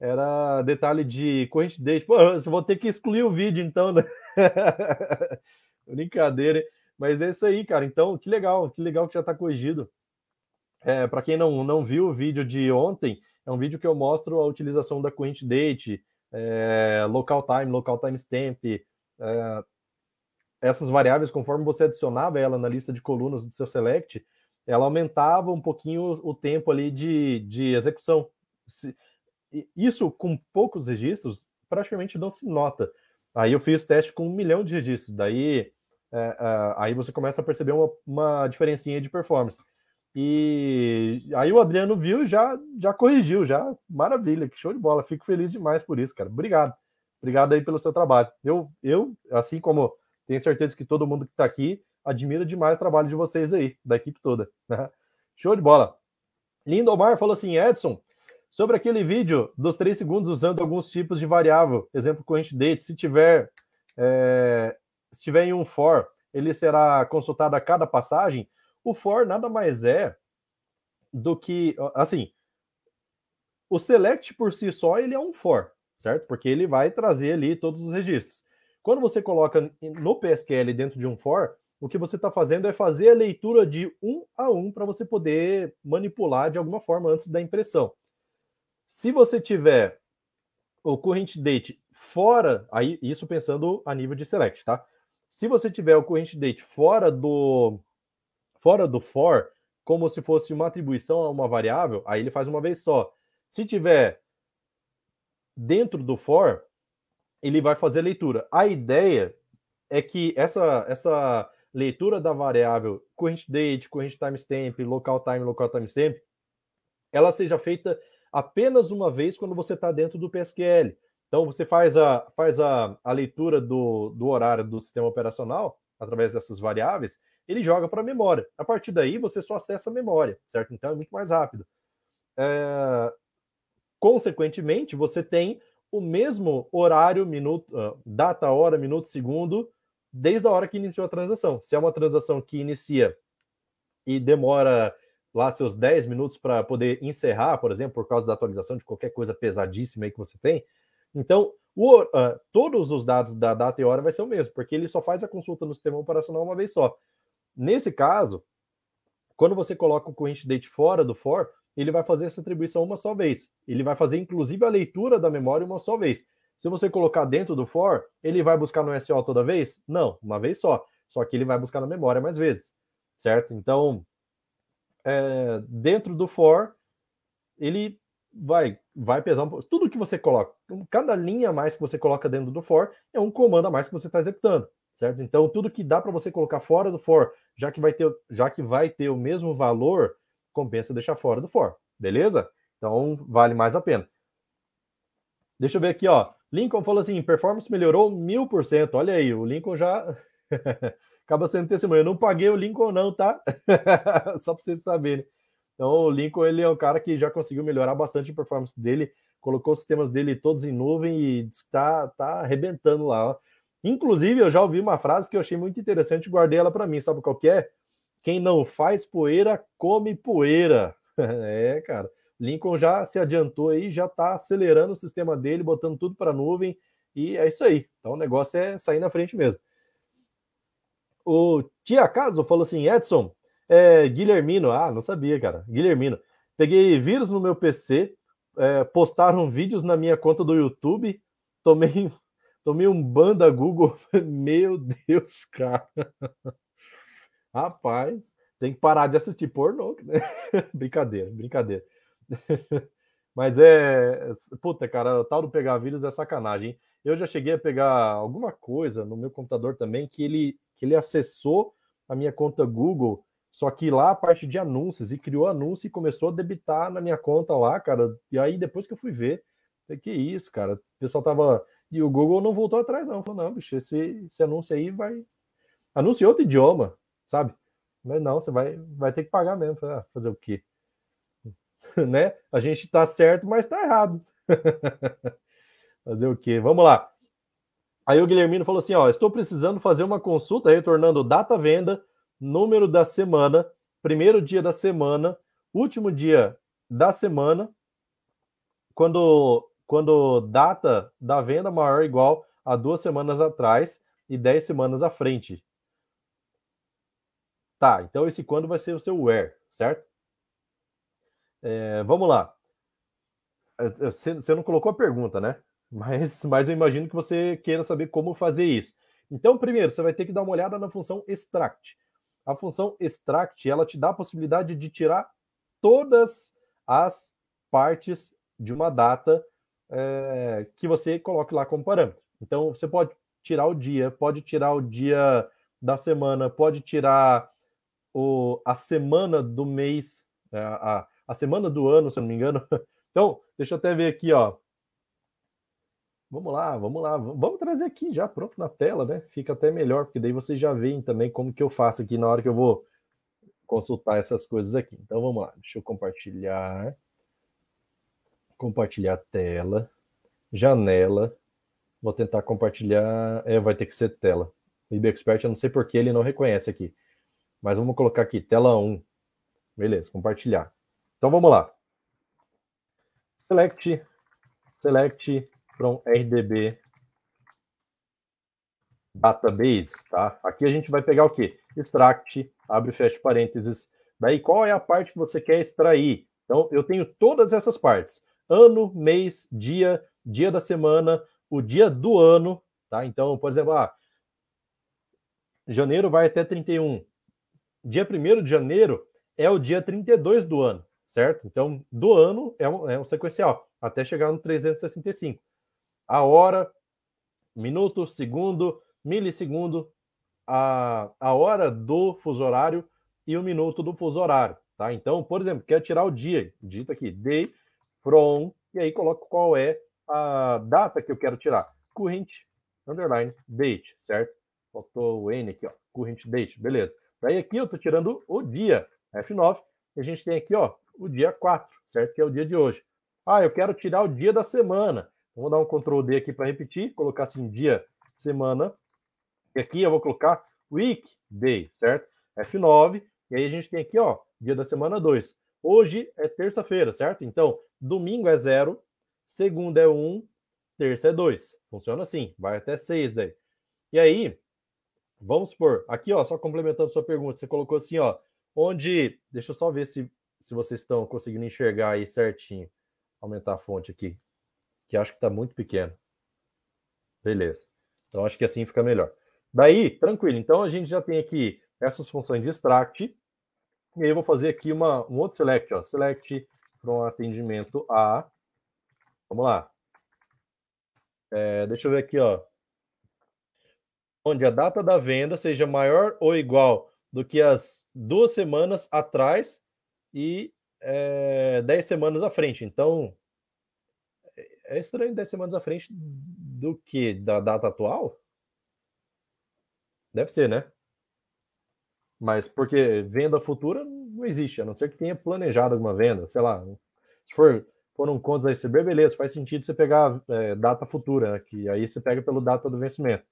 Era detalhe de corrente date. Pô, eu vou ter que excluir o vídeo então, né? Brincadeira, mas é isso aí, cara. Então, que legal, que legal que já está corrigido. É, Para quem não, não viu o vídeo de ontem, é um vídeo que eu mostro a utilização da corrente date, é, local time, local timestamp, é, essas variáveis, conforme você adicionava ela na lista de colunas do seu select, ela aumentava um pouquinho o tempo ali de, de execução. Isso com poucos registros praticamente não se nota. Aí eu fiz teste com um milhão de registros, daí é, é, aí você começa a perceber uma, uma diferencinha de performance. E aí o Adriano viu já já corrigiu, já maravilha, que show de bola. Fico feliz demais por isso, cara. Obrigado. Obrigado aí pelo seu trabalho. Eu, eu assim como tenho certeza que todo mundo que está aqui admira demais o trabalho de vocês aí, da equipe toda. Né? Show de bola. Lindomar falou assim, Edson, sobre aquele vídeo dos três segundos usando alguns tipos de variável, exemplo corrente date, se tiver é, se tiver em um for, ele será consultado a cada passagem. O for nada mais é do que, assim, o select por si só ele é um for, certo? Porque ele vai trazer ali todos os registros. Quando você coloca no PSQL dentro de um for, o que você está fazendo é fazer a leitura de um a um para você poder manipular de alguma forma antes da impressão. Se você tiver o current date fora, aí isso pensando a nível de select, tá? Se você tiver o current date fora do fora do for, como se fosse uma atribuição a uma variável, aí ele faz uma vez só. Se tiver dentro do for, ele vai fazer a leitura. A ideia é que essa, essa leitura da variável current date, current timestamp, local time, local timestamp, ela seja feita apenas uma vez quando você está dentro do PSQL. Então você faz a, faz a, a leitura do, do horário do sistema operacional através dessas variáveis, ele joga para a memória. A partir daí você só acessa a memória, certo? Então é muito mais rápido. É... Consequentemente, você tem o mesmo horário, minuto, uh, data, hora, minuto, segundo, desde a hora que iniciou a transação. Se é uma transação que inicia e demora lá seus 10 minutos para poder encerrar, por exemplo, por causa da atualização de qualquer coisa pesadíssima aí que você tem, então o, uh, todos os dados da data e hora vai ser o mesmo, porque ele só faz a consulta no sistema operacional uma vez só. Nesse caso, quando você coloca o current date fora do for, ele vai fazer essa atribuição uma só vez. Ele vai fazer, inclusive, a leitura da memória uma só vez. Se você colocar dentro do for, ele vai buscar no SO toda vez? Não, uma vez só. Só que ele vai buscar na memória mais vezes, certo? Então, é, dentro do for, ele vai, vai pesar um pouco. Tudo que você coloca, cada linha a mais que você coloca dentro do for é um comando a mais que você está executando, certo? Então, tudo que dá para você colocar fora do for, já que vai ter, já que vai ter o mesmo valor, compensa deixar fora do for, beleza? Então vale mais a pena. Deixa eu ver aqui, ó. Lincoln falou assim: performance melhorou mil por cento. Olha aí, o Lincoln já Acaba sendo testemunha. Eu não paguei o Lincoln, não, tá? Só para vocês saberem. Então, o Lincoln ele é um cara que já conseguiu melhorar bastante a performance dele, colocou os sistemas dele todos em nuvem e está tá arrebentando lá. Ó. Inclusive, eu já ouvi uma frase que eu achei muito interessante, guardei ela para mim. Sabe qual que é? Quem não faz poeira, come poeira. é, cara. Lincoln já se adiantou aí, já está acelerando o sistema dele, botando tudo para nuvem, e é isso aí. Então o negócio é sair na frente mesmo. O Tia Caso falou assim: Edson, é, Guilhermino, ah, não sabia, cara. Guilhermino, peguei vírus no meu PC, é, postaram vídeos na minha conta do YouTube, tomei, tomei um ban da Google. meu Deus, cara. Rapaz, tem que parar de assistir pornô. Né? brincadeira, brincadeira. Mas é. Puta, cara, o tal do pegar vírus é sacanagem. Eu já cheguei a pegar alguma coisa no meu computador também que ele, que ele acessou a minha conta Google, só que lá a parte de anúncios e criou anúncio e começou a debitar na minha conta lá, cara. E aí depois que eu fui ver, que isso, cara. O pessoal tava. E o Google não voltou atrás, não. Falou, não, bicho, esse, esse anúncio aí vai. Anúncio em outro idioma, sabe? Mas não, você vai, vai ter que pagar mesmo. Ah, fazer o quê? né? A gente está certo, mas está errado. fazer o quê? Vamos lá. Aí o Guilhermino falou assim: ó, estou precisando fazer uma consulta retornando data venda, número da semana, primeiro dia da semana, último dia da semana, quando, quando data da venda maior ou igual a duas semanas atrás e dez semanas à frente. Tá, então esse quando vai ser o seu where, certo? É, vamos lá. Você, você não colocou a pergunta, né? Mas, mas eu imagino que você queira saber como fazer isso. Então, primeiro, você vai ter que dar uma olhada na função extract. A função extract, ela te dá a possibilidade de tirar todas as partes de uma data é, que você coloque lá como parâmetro. Então, você pode tirar o dia, pode tirar o dia da semana, pode tirar o, a semana do mês, é, a, a semana do ano, se eu não me engano. Então, deixa eu até ver aqui, ó. Vamos lá, vamos lá, vamos trazer aqui já pronto na tela, né? Fica até melhor, porque daí vocês já veem também como que eu faço aqui na hora que eu vou consultar essas coisas aqui. Então vamos lá, deixa eu compartilhar. Compartilhar tela, janela. Vou tentar compartilhar. É, vai ter que ser tela. O IB Expert, eu não sei porque ele não reconhece aqui. Mas vamos colocar aqui, tela 1. Beleza, compartilhar. Então vamos lá. Select, select from RDB database, tá? Aqui a gente vai pegar o quê? Extract, abre e fecha parênteses. Daí qual é a parte que você quer extrair? Então eu tenho todas essas partes: ano, mês, dia, dia da semana, o dia do ano, tá? Então, por exemplo, ah, janeiro vai até 31 dia 1 de janeiro é o dia 32 do ano, certo? Então, do ano é um, é um sequencial, até chegar no 365. A hora, minuto, segundo, milissegundo, a, a hora do fuso horário e o minuto do fuso horário, tá? Então, por exemplo, quer tirar o dia, digita aqui, day from, e aí coloco qual é a data que eu quero tirar. Current, underline, date, certo? Faltou o N aqui, ó, current date, beleza. Daí aqui eu estou tirando o dia, F9, e a gente tem aqui ó, o dia 4, certo? Que é o dia de hoje. Ah, eu quero tirar o dia da semana. Vamos dar um Ctrl D aqui para repetir, colocar assim dia, semana. E aqui eu vou colocar week, day, certo? F9. E aí a gente tem aqui, ó, dia da semana 2. Hoje é terça-feira, certo? Então, domingo é 0, segunda é 1, um, terça é 2. Funciona assim, vai até 6 daí. E aí, Vamos supor, aqui, ó, só complementando sua pergunta, você colocou assim, ó, onde. Deixa eu só ver se, se vocês estão conseguindo enxergar aí certinho. Aumentar a fonte aqui, que acho que está muito pequeno. Beleza. Então acho que assim fica melhor. Daí, tranquilo. Então a gente já tem aqui essas funções de extract. E aí eu vou fazer aqui uma, um outro select, ó. Select para um atendimento A. Vamos lá. É, deixa eu ver aqui, ó onde a data da venda seja maior ou igual do que as duas semanas atrás e é, dez semanas à frente. Então, é estranho dez semanas à frente do que? Da data atual? Deve ser, né? Mas porque venda futura não existe, a não ser que tenha planejado alguma venda, sei lá. Se for, for um conto da ICB, beleza, faz sentido você pegar é, data futura, né, que aí você pega pelo data do vencimento.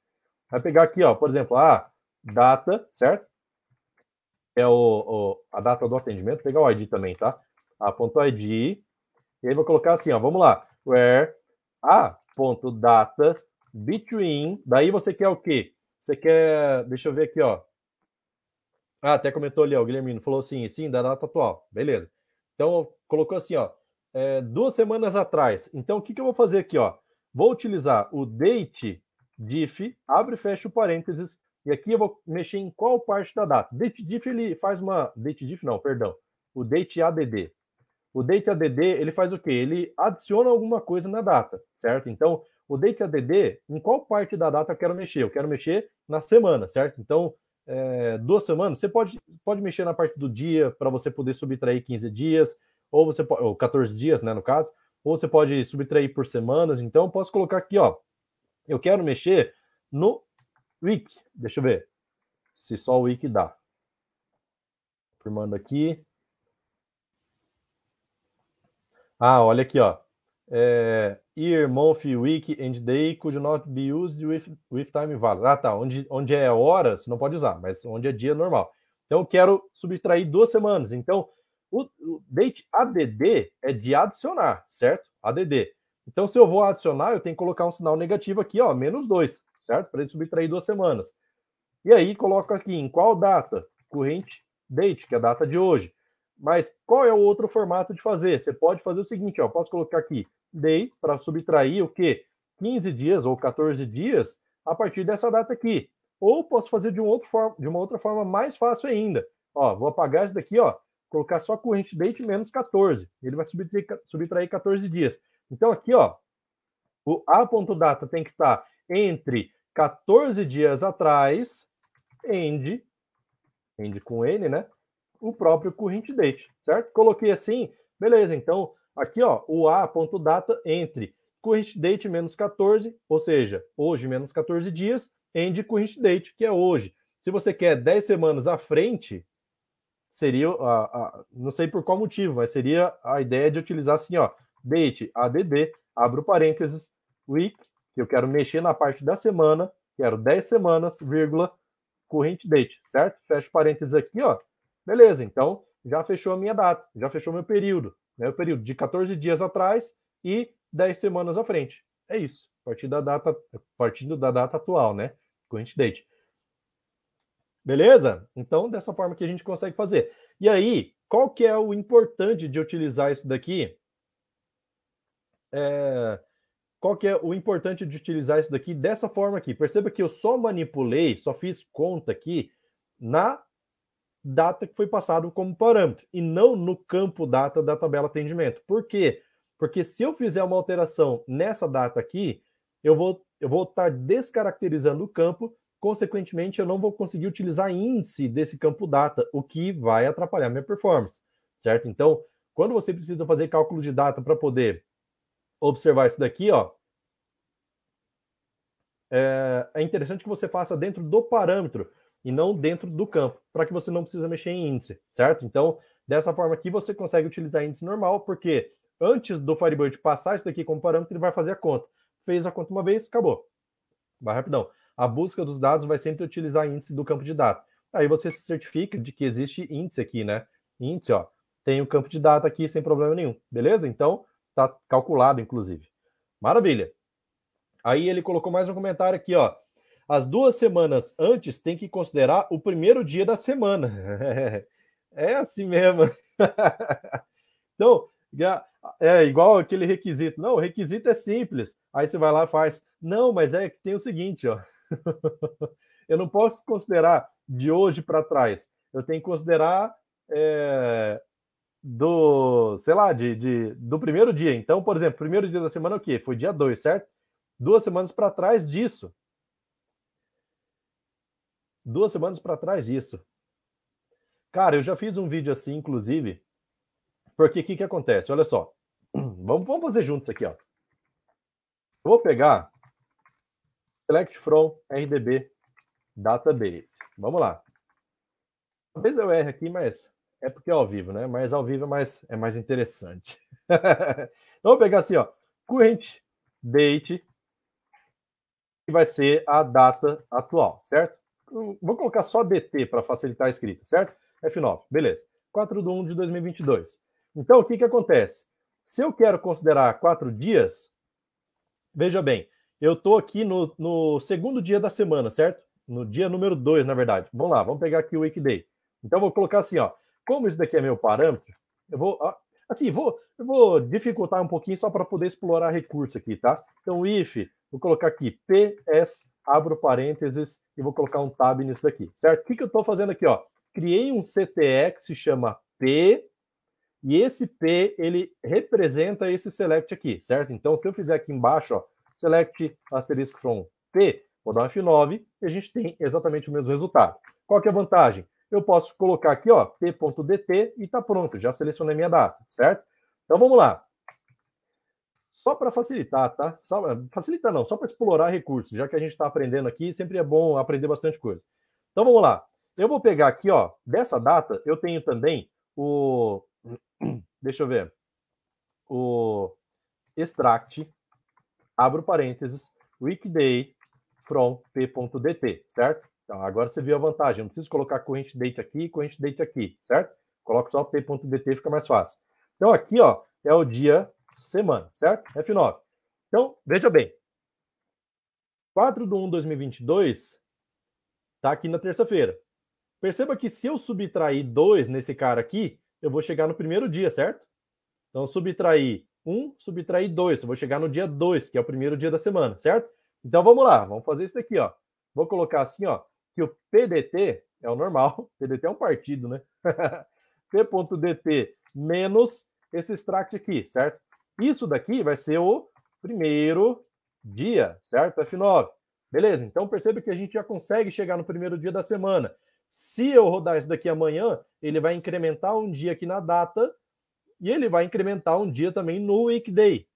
Vai pegar aqui, ó, por exemplo, a data, certo? É o, o, a data do atendimento, pegar o ID também, tá? A ponto ID, e aí vou colocar assim, ó, vamos lá, where a ponto data between, daí você quer o quê? Você quer, deixa eu ver aqui, ó. Ah, até comentou ali, ó, o Guilhermino falou assim, sim, da data atual, beleza. Então, colocou assim, ó, é, duas semanas atrás. Então, o que, que eu vou fazer aqui, ó? Vou utilizar o date diff, abre e fecha o parênteses, e aqui eu vou mexer em qual parte da data. Date diff, ele faz uma, date diff não, perdão, o date add. O date add, ele faz o quê? Ele adiciona alguma coisa na data, certo? Então, o date add, em qual parte da data eu quero mexer? Eu quero mexer na semana, certo? Então, é, duas semanas, você pode, pode mexer na parte do dia para você poder subtrair 15 dias, ou você pode, ou 14 dias, né, no caso, ou você pode subtrair por semanas. Então, posso colocar aqui, ó, eu quero mexer no week. Deixa eu ver se só o week dá. Confirmando aqui. Ah, olha aqui, ó. É, year, month, week and day could not be used with, with time value. Ah, tá. Onde, onde é hora, você não pode usar, mas onde é dia normal. Então, eu quero subtrair duas semanas. Então, o, o date ADD é de adicionar, certo? ADD. Então, se eu vou adicionar, eu tenho que colocar um sinal negativo aqui, ó, menos dois, certo? Para ele subtrair duas semanas. E aí, coloco aqui em qual data? Corrente date, que é a data de hoje. Mas qual é o outro formato de fazer? Você pode fazer o seguinte, ó, posso colocar aqui day para subtrair o quê? 15 dias ou 14 dias a partir dessa data aqui. Ou posso fazer de, um outro forma, de uma outra forma mais fácil ainda. Ó, vou apagar isso daqui, ó, colocar só corrente date menos 14. Ele vai subtrair, subtrair 14 dias. Então aqui, ó, o a.data tem que estar entre 14 dias atrás, end, end com N, né? o próprio current date, certo? Coloquei assim, beleza. Então, aqui, ó, o a.data entre current date menos 14, ou seja, hoje menos 14 dias, end current date, que é hoje. Se você quer 10 semanas à frente, seria, a, a, não sei por qual motivo, mas seria a ideia de utilizar assim, ó, date add, abro parênteses, week, que eu quero mexer na parte da semana, quero 10 semanas, vírgula, current date, certo? Fecho parênteses aqui, ó, Beleza, então já fechou a minha data, já fechou meu período, né? O período de 14 dias atrás e 10 semanas à frente. É isso, partindo da data, partindo da data atual, né? Current date. Beleza? Então, dessa forma que a gente consegue fazer. E aí, qual que é o importante de utilizar isso daqui? É... Qual que é o importante de utilizar isso daqui dessa forma aqui? Perceba que eu só manipulei, só fiz conta aqui na data que foi passado como parâmetro e não no campo data da tabela atendimento. Por quê? Porque se eu fizer uma alteração nessa data aqui, eu vou eu vou estar descaracterizando o campo, consequentemente eu não vou conseguir utilizar índice desse campo data, o que vai atrapalhar minha performance, certo? Então, quando você precisa fazer cálculo de data para poder observar isso daqui, ó, é, é interessante que você faça dentro do parâmetro, e não dentro do campo, para que você não precisa mexer em índice, certo? Então, dessa forma aqui, você consegue utilizar índice normal, porque antes do Firebird passar isso daqui como parâmetro, ele vai fazer a conta. Fez a conta uma vez, acabou. Vai rapidão. A busca dos dados vai sempre utilizar índice do campo de data. Aí você se certifica de que existe índice aqui, né? Índice, ó, tem o campo de data aqui sem problema nenhum, beleza? Então, tá calculado, inclusive. Maravilha. Aí ele colocou mais um comentário aqui, ó. As duas semanas antes tem que considerar o primeiro dia da semana. É assim mesmo. Então, é igual aquele requisito. Não, o requisito é simples. Aí você vai lá e faz. Não, mas é que tem o seguinte, ó. Eu não posso considerar de hoje para trás. Eu tenho que considerar é, do, sei lá, de, de, do primeiro dia. Então, por exemplo, primeiro dia da semana o quê? Foi dia 2, certo? Duas semanas para trás disso duas semanas para trás disso. Cara, eu já fiz um vídeo assim, inclusive, porque o que, que acontece? Olha só, vamos, vamos fazer juntos aqui, ó. Eu vou pegar Select from RDB database. Vamos lá. Talvez eu erre aqui, mas é porque é ao vivo, né? Mas ao vivo é mais, é mais interessante. então, vou pegar assim, ó, current date, que vai ser a data atual, certo? Vou colocar só DT para facilitar a escrita, certo? F9, beleza. 4 de 1 de 2022. Então, o que, que acontece? Se eu quero considerar quatro dias, veja bem, eu estou aqui no, no, segundo dia da semana, certo? No dia número 2, na verdade. Vamos lá, vamos pegar aqui o weekday. Então, vou colocar assim, ó. Como isso daqui é meu parâmetro, eu vou, assim, vou, eu vou dificultar um pouquinho só para poder explorar recurso aqui, tá? Então, if, vou colocar aqui ps, abro parênteses e vou colocar um tab nisso daqui, certo? O que, que eu estou fazendo aqui, ó? Criei um CTE que se chama P, e esse P, ele representa esse select aqui, certo? Então, se eu fizer aqui embaixo, ó, select asterisco from P, vou dar um F9 e a gente tem exatamente o mesmo resultado. Qual que é a vantagem? eu posso colocar aqui, ó, t.dt e está pronto, já selecionei minha data, certo? Então vamos lá. Só para facilitar, tá? Só, facilitar não, só para explorar recursos, já que a gente está aprendendo aqui, sempre é bom aprender bastante coisa. Então vamos lá. Eu vou pegar aqui, ó, dessa data, eu tenho também o. Deixa eu ver. O extract, abro parênteses, weekday from p.dt, certo? Então, agora você viu a vantagem. Não preciso colocar corrente date aqui e corrente date aqui, certo? Coloco só o t.dt, fica mais fácil. Então, aqui, ó, é o dia semana, certo? F9. Então, veja bem. 4 de 1 de 2022 está aqui na terça-feira. Perceba que se eu subtrair 2 nesse cara aqui, eu vou chegar no primeiro dia, certo? Então, subtrair 1, subtrair 2. Eu vou chegar no dia 2, que é o primeiro dia da semana, certo? Então, vamos lá. Vamos fazer isso daqui, ó. Vou colocar assim, ó que o PDT é o normal, PDT é um partido, né? P.DT menos esse extract aqui, certo? Isso daqui vai ser o primeiro dia, certo? F9. Beleza, então perceba que a gente já consegue chegar no primeiro dia da semana. Se eu rodar isso daqui amanhã, ele vai incrementar um dia aqui na data e ele vai incrementar um dia também no weekday.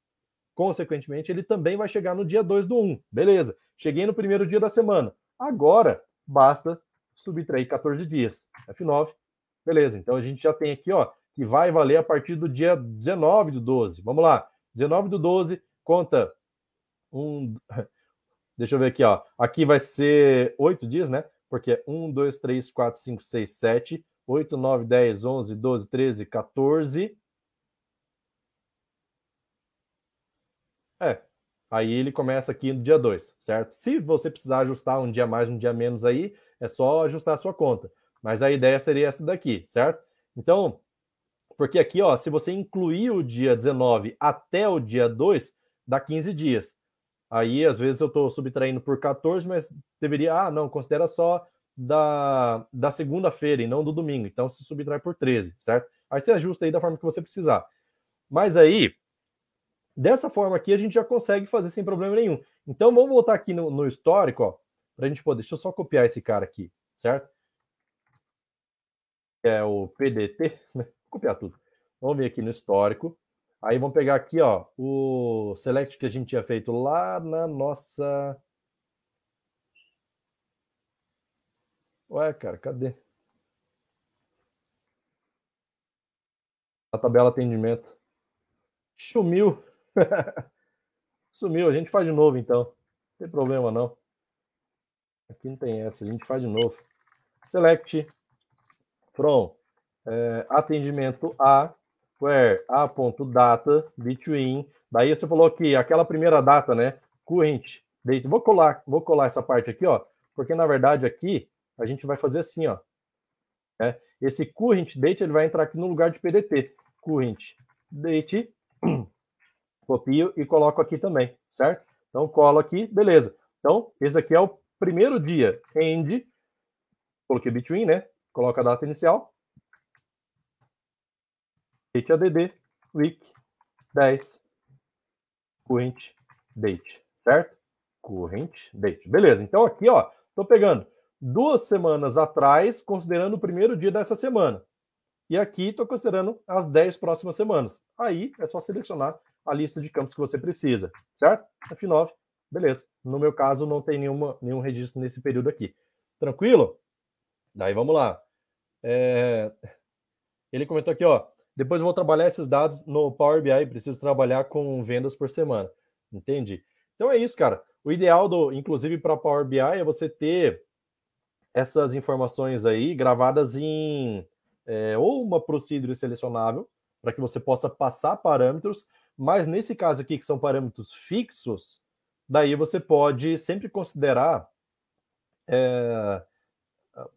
Consequentemente, ele também vai chegar no dia 2 do 1. Beleza, cheguei no primeiro dia da semana. Agora, basta subtrair 14 dias. F9, beleza. Então a gente já tem aqui, ó, que vai valer a partir do dia 19 do 12. Vamos lá. 19 do 12, conta um. Deixa eu ver aqui, ó. Aqui vai ser oito dias, né? Porque é 1, 2, 3, 4, 5, 6, 7, 8, 9, 10, 11, 12, 13, 14. É, Aí ele começa aqui no dia 2, certo? Se você precisar ajustar um dia mais, um dia menos aí, é só ajustar a sua conta. Mas a ideia seria essa daqui, certo? Então, porque aqui, ó, se você incluir o dia 19 até o dia 2, dá 15 dias. Aí, às vezes, eu estou subtraindo por 14, mas deveria, ah, não, considera só da, da segunda-feira e não do domingo. Então, se subtrai por 13, certo? Aí você ajusta aí da forma que você precisar. Mas aí, Dessa forma aqui, a gente já consegue fazer sem problema nenhum. Então, vamos voltar aqui no, no histórico, para a gente poder. Deixa eu só copiar esse cara aqui, certo? É o PDT, né? Copiar tudo. Vamos vir aqui no histórico. Aí vamos pegar aqui, ó, o select que a gente tinha feito lá na nossa. Ué, cara, cadê? A tabela atendimento. Sumiu. Sumiu, a gente faz de novo então. Não tem problema não. Aqui não tem essa, a gente faz de novo. Select from é, atendimento a where a.data between. Daí você falou que aquela primeira data, né? Current date. Vou colar, vou colar essa parte aqui, ó, porque na verdade aqui a gente vai fazer assim, ó. Né? Esse current date ele vai entrar aqui no lugar de PDT. Current date copio e coloco aqui também, certo? Então, colo aqui, beleza. Então, esse aqui é o primeiro dia, end, coloquei between, né? Coloca a data inicial. Date ADD, week, 10, current date, certo? Current date. Beleza, então aqui, ó, tô pegando duas semanas atrás, considerando o primeiro dia dessa semana. E aqui estou considerando as 10 próximas semanas. Aí é só selecionar a lista de campos que você precisa, certo? F9, beleza. No meu caso, não tem nenhuma, nenhum registro nesse período aqui. Tranquilo? Daí vamos lá. É... Ele comentou aqui, ó. Depois eu vou trabalhar esses dados no Power BI, preciso trabalhar com vendas por semana. Entendi. Então é isso, cara. O ideal, do, inclusive para Power BI, é você ter essas informações aí gravadas em é, ou uma procedure selecionável, para que você possa passar parâmetros, mas nesse caso aqui, que são parâmetros fixos, daí você pode sempre considerar. É,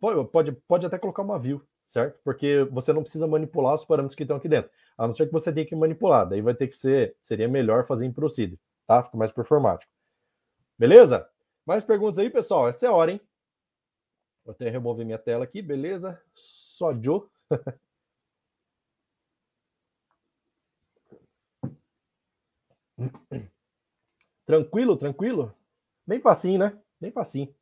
pode, pode até colocar uma view, certo? Porque você não precisa manipular os parâmetros que estão aqui dentro. A não ser que você tenha que manipular. Daí vai ter que ser. Seria melhor fazer em Procedure, tá? Fica mais performático. Beleza? Mais perguntas aí, pessoal? Essa é a hora, hein? Vou até remover minha tela aqui, beleza? Só Joe. tranquilo, tranquilo? Bem facinho, né? Bem facinho.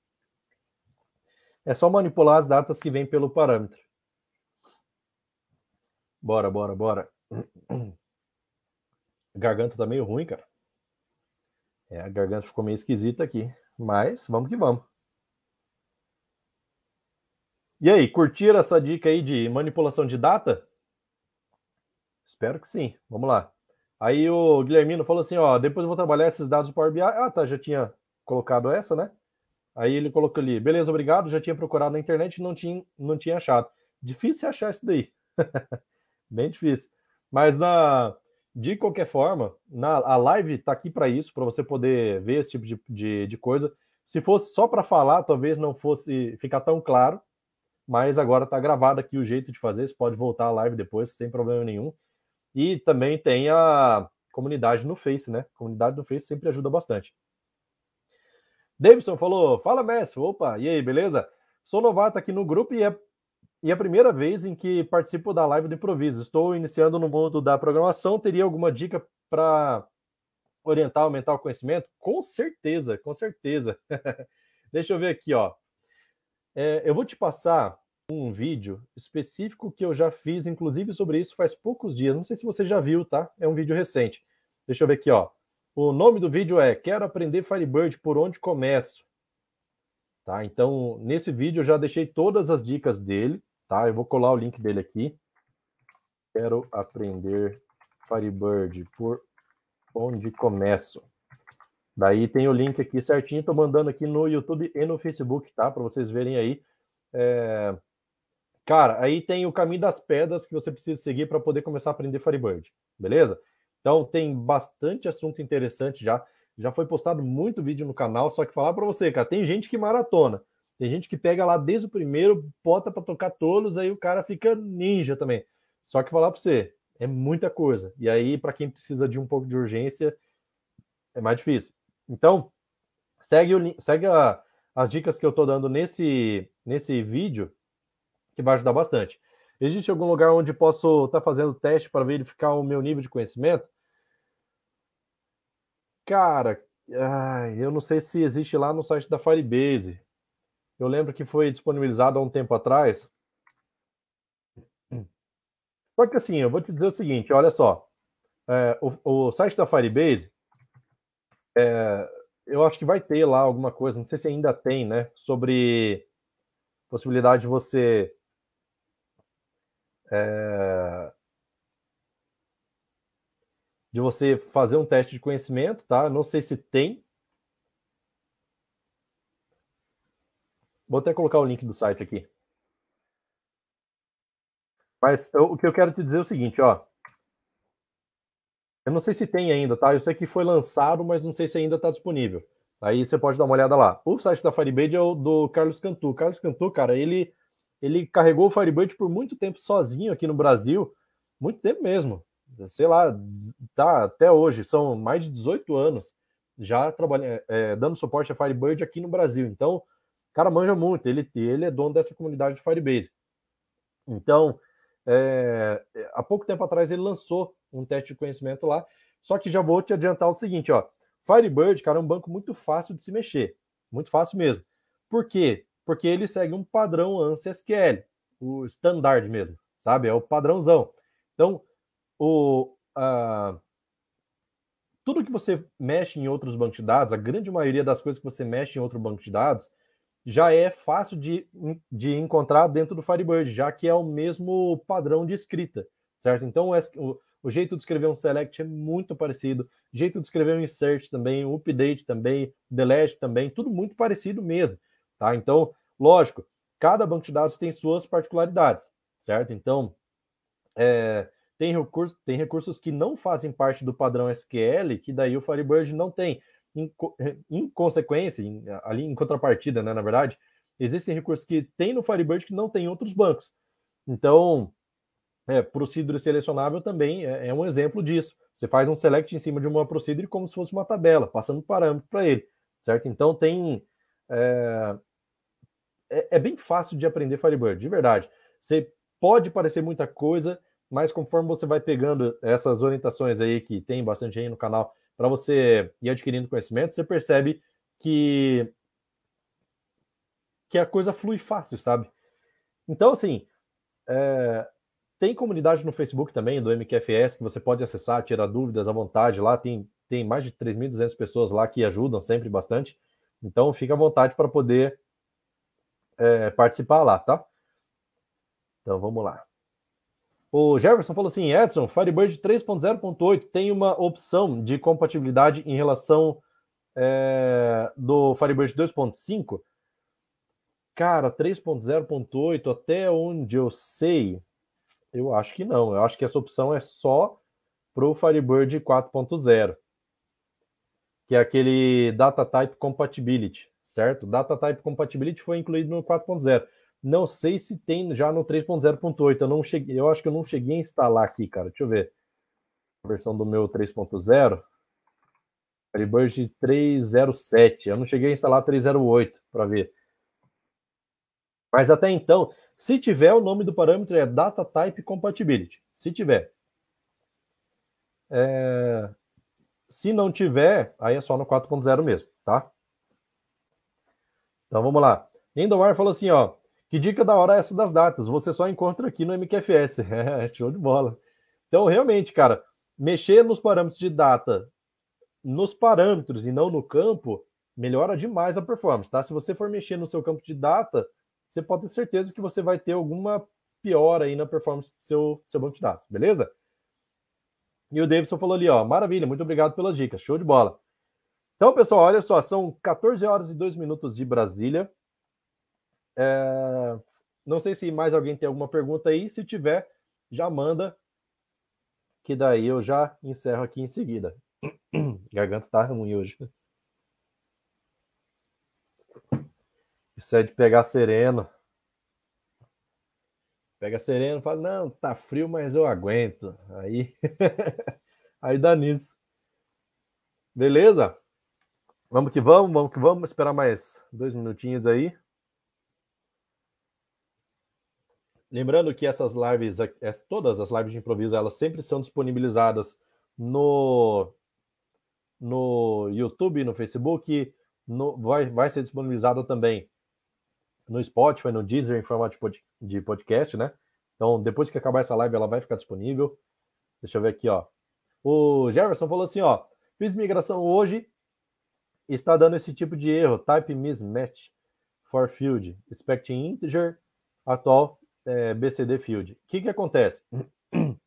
É só manipular as datas que vêm pelo parâmetro. Bora, bora, bora. Garganta tá meio ruim, cara. É, a garganta ficou meio esquisita aqui. Mas vamos que vamos. E aí, curtiram essa dica aí de manipulação de data? Espero que sim. Vamos lá. Aí o Guilhermino falou assim, ó, depois eu vou trabalhar esses dados do Power BI. Ah, tá, já tinha colocado essa, né? Aí ele colocou ali, beleza, obrigado, já tinha procurado na internet e não tinha, não tinha achado. Difícil achar isso daí. Bem difícil. Mas na, de qualquer forma, na, a live tá aqui para isso, para você poder ver esse tipo de, de, de coisa. Se fosse só para falar, talvez não fosse ficar tão claro, mas agora está gravado aqui o jeito de fazer. Você pode voltar à live depois, sem problema nenhum. E também tem a comunidade no Face, né? A comunidade no Face sempre ajuda bastante. Davidson falou: Fala, mestre. Opa, e aí, beleza? Sou novato aqui no grupo e é, e é a primeira vez em que participo da live de improviso. Estou iniciando no mundo da programação. Teria alguma dica para orientar, aumentar o conhecimento? Com certeza, com certeza. Deixa eu ver aqui, ó. É, eu vou te passar um vídeo específico que eu já fiz, inclusive sobre isso faz poucos dias. Não sei se você já viu, tá? É um vídeo recente. Deixa eu ver aqui, ó. O nome do vídeo é Quero aprender Firebird, por onde começo? Tá? Então, nesse vídeo eu já deixei todas as dicas dele, tá? Eu vou colar o link dele aqui. Quero aprender Firebird, por onde começo? Daí tem o link aqui certinho, tô mandando aqui no YouTube e no Facebook, tá? Para vocês verem aí. É... Cara, aí tem o caminho das pedras que você precisa seguir para poder começar a aprender Firebird, beleza? Então tem bastante assunto interessante já. Já foi postado muito vídeo no canal, só que falar para você, cara, tem gente que maratona. Tem gente que pega lá desde o primeiro, bota para tocar todos, aí o cara fica ninja também. Só que falar para você, é muita coisa. E aí, para quem precisa de um pouco de urgência, é mais difícil. Então, segue, o, segue a, as dicas que eu estou dando nesse, nesse vídeo, que vai ajudar bastante. Existe algum lugar onde posso estar tá fazendo teste para verificar o meu nível de conhecimento? Cara, ai, eu não sei se existe lá no site da Firebase. Eu lembro que foi disponibilizado há um tempo atrás. Só que assim, eu vou te dizer o seguinte: olha só. É, o, o site da Firebase é, eu acho que vai ter lá alguma coisa, não sei se ainda tem, né? Sobre possibilidade de você. É, de você fazer um teste de conhecimento, tá? Não sei se tem. Vou até colocar o link do site aqui. Mas eu, o que eu quero te dizer é o seguinte, ó. Eu não sei se tem ainda, tá? Eu sei que foi lançado, mas não sei se ainda está disponível. Aí você pode dar uma olhada lá. O site da Firebird é o do Carlos Cantu. Carlos Cantu, cara, ele, ele carregou o Firebird por muito tempo sozinho aqui no Brasil. Muito tempo mesmo. Sei lá, tá até hoje. São mais de 18 anos já trabalhando, é, dando suporte a Firebird aqui no Brasil. Então, o cara manja muito. Ele, ele é dono dessa comunidade de Firebase. Então, é, há pouco tempo atrás ele lançou um teste de conhecimento lá. Só que já vou te adiantar o seguinte, ó. Firebird, cara, é um banco muito fácil de se mexer. Muito fácil mesmo. Por quê? Porque ele segue um padrão ANSI SQL, o standard mesmo, sabe? É o padrãozão. Então, o, tudo que você mexe em outros bancos de dados, a grande maioria das coisas que você mexe em outro banco de dados, já é fácil de, de encontrar dentro do Firebird, já que é o mesmo padrão de escrita, certo? Então, o, o jeito de escrever um select é muito parecido, o jeito de escrever um insert também, um update também, delete também, tudo muito parecido mesmo, tá? Então, lógico, cada banco de dados tem suas particularidades, certo? Então, é, tem, recurso, tem recursos que não fazem parte do padrão SQL, que daí o Firebird não tem. Em, em consequência, em, ali em contrapartida, né, na verdade, existem recursos que tem no Firebird que não tem em outros bancos. Então, é, procedure selecionável também é, é, um exemplo disso. Você faz um select em cima de uma procedure como se fosse uma tabela, passando parâmetro para ele, certo? Então tem é, é, é, bem fácil de aprender Firebird, de verdade. Você pode parecer muita coisa, mas conforme você vai pegando essas orientações aí que tem bastante aí no canal para você ir adquirindo conhecimento, você percebe que que a coisa flui fácil, sabe? Então, assim, é, tem comunidade no Facebook também, do MQFS, que você pode acessar, tirar dúvidas à vontade lá. Tem, tem mais de 3.200 pessoas lá que ajudam sempre bastante. Então, fica à vontade para poder é, participar lá, tá? Então, vamos lá. O Jefferson falou assim: Edson, Firebird 3.0.8 tem uma opção de compatibilidade em relação é, do Firebird 2.5. Cara, 3.0.8, até onde eu sei, eu acho que não. Eu acho que essa opção é só para o Firebird 4.0, que é aquele Data Type Compatibility, certo? Data Type Compatibility foi incluído no 4.0. Não sei se tem já no 3.0.8. Eu não cheguei, eu acho que eu não cheguei a instalar aqui, cara. Deixa eu ver. A versão do meu 3.0. Firebird 307. Eu não cheguei a instalar 308 para ver. Mas até então, se tiver, o nome do parâmetro é Data Type Compatibility. Se tiver. É... Se não tiver, aí é só no 4.0 mesmo, tá? Então vamos lá. Endomar falou assim, ó. Que dica da hora é essa das datas? Você só encontra aqui no MQFS. É, show de bola. Então, realmente, cara, mexer nos parâmetros de data, nos parâmetros e não no campo, melhora demais a performance, tá? Se você for mexer no seu campo de data, você pode ter certeza que você vai ter alguma piora aí na performance do seu, seu banco de dados, beleza? E o Davidson falou ali, ó, maravilha, muito obrigado pelas dicas, show de bola. Então, pessoal, olha só, são 14 horas e 2 minutos de Brasília. É... Não sei se mais alguém tem alguma pergunta aí. Se tiver, já manda, que daí eu já encerro aqui em seguida. Garganta tá ruim hoje. Isso é de pegar sereno. Pega sereno, fala, não, tá frio, mas eu aguento. Aí, aí dá nisso. Beleza? Vamos que vamos, vamos que vamos. Esperar mais dois minutinhos aí. Lembrando que essas lives, todas as lives de improviso, elas sempre são disponibilizadas no, no YouTube, no Facebook, no, vai, vai ser disponibilizado também no Spotify, no Deezer, em formato de podcast, né? Então, depois que acabar essa live, ela vai ficar disponível. Deixa eu ver aqui, ó. O Jefferson falou assim, ó. Fiz migração hoje, está dando esse tipo de erro. Type mismatch for field. Expecting integer atual é, BCD Field. O que, que acontece?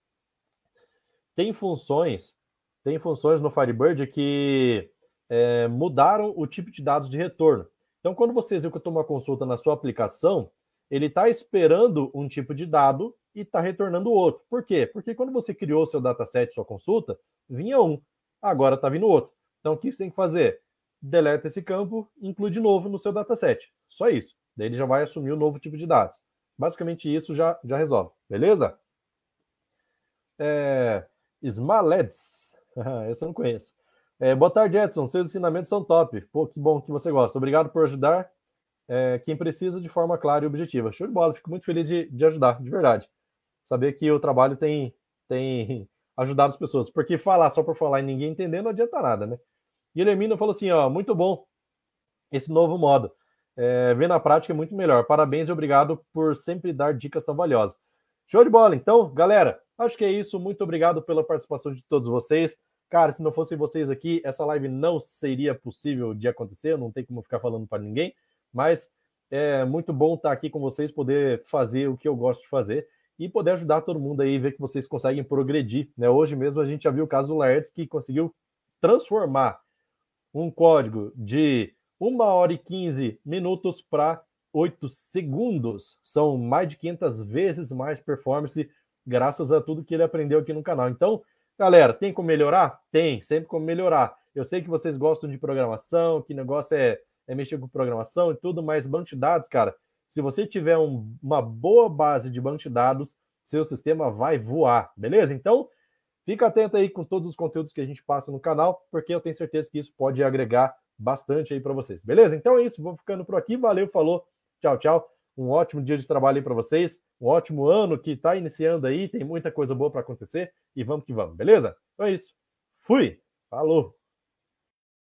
tem funções, tem funções no Firebird que é, mudaram o tipo de dados de retorno. Então, quando você executa uma consulta na sua aplicação, ele está esperando um tipo de dado e está retornando outro. Por quê? Porque quando você criou seu dataset, sua consulta, vinha um, agora está vindo outro. Então, o que você tem que fazer? Deleta esse campo inclui de novo no seu dataset. Só isso. Daí ele já vai assumir o um novo tipo de dados. Basicamente isso já, já resolve, beleza? É, Smaleds, essa eu não conheço. É, boa tarde, Edson. Seus ensinamentos são top. Pô, que bom que você gosta. Obrigado por ajudar é, quem precisa de forma clara e objetiva. Show de bola. Fico muito feliz de, de ajudar, de verdade. Saber que o trabalho tem, tem ajudado as pessoas. Porque falar só por falar e ninguém entender não adianta nada, né? Guilhermino falou assim: ó, muito bom esse novo modo é, ver na prática é muito melhor. Parabéns e obrigado por sempre dar dicas tão valiosas. Show de bola, então, galera. Acho que é isso. Muito obrigado pela participação de todos vocês. Cara, se não fossem vocês aqui, essa live não seria possível de acontecer. Não tem como ficar falando para ninguém. Mas É muito bom estar aqui com vocês, poder fazer o que eu gosto de fazer e poder ajudar todo mundo aí, ver que vocês conseguem progredir. Né? Hoje mesmo a gente já viu o caso do Laertes que conseguiu transformar um código de 1 hora e 15 minutos para 8 segundos. São mais de 500 vezes mais performance, graças a tudo que ele aprendeu aqui no canal. Então, galera, tem como melhorar? Tem, sempre como melhorar. Eu sei que vocês gostam de programação, que negócio é, é mexer com programação e tudo, mas banco de dados, cara, se você tiver um, uma boa base de banco de dados, seu sistema vai voar, beleza? Então, fica atento aí com todos os conteúdos que a gente passa no canal, porque eu tenho certeza que isso pode agregar bastante aí para vocês, beleza? Então é isso, vou ficando por aqui, valeu, falou, tchau, tchau. Um ótimo dia de trabalho aí para vocês, um ótimo ano que está iniciando aí, tem muita coisa boa para acontecer e vamos que vamos, beleza? Então é isso. Fui. Falou.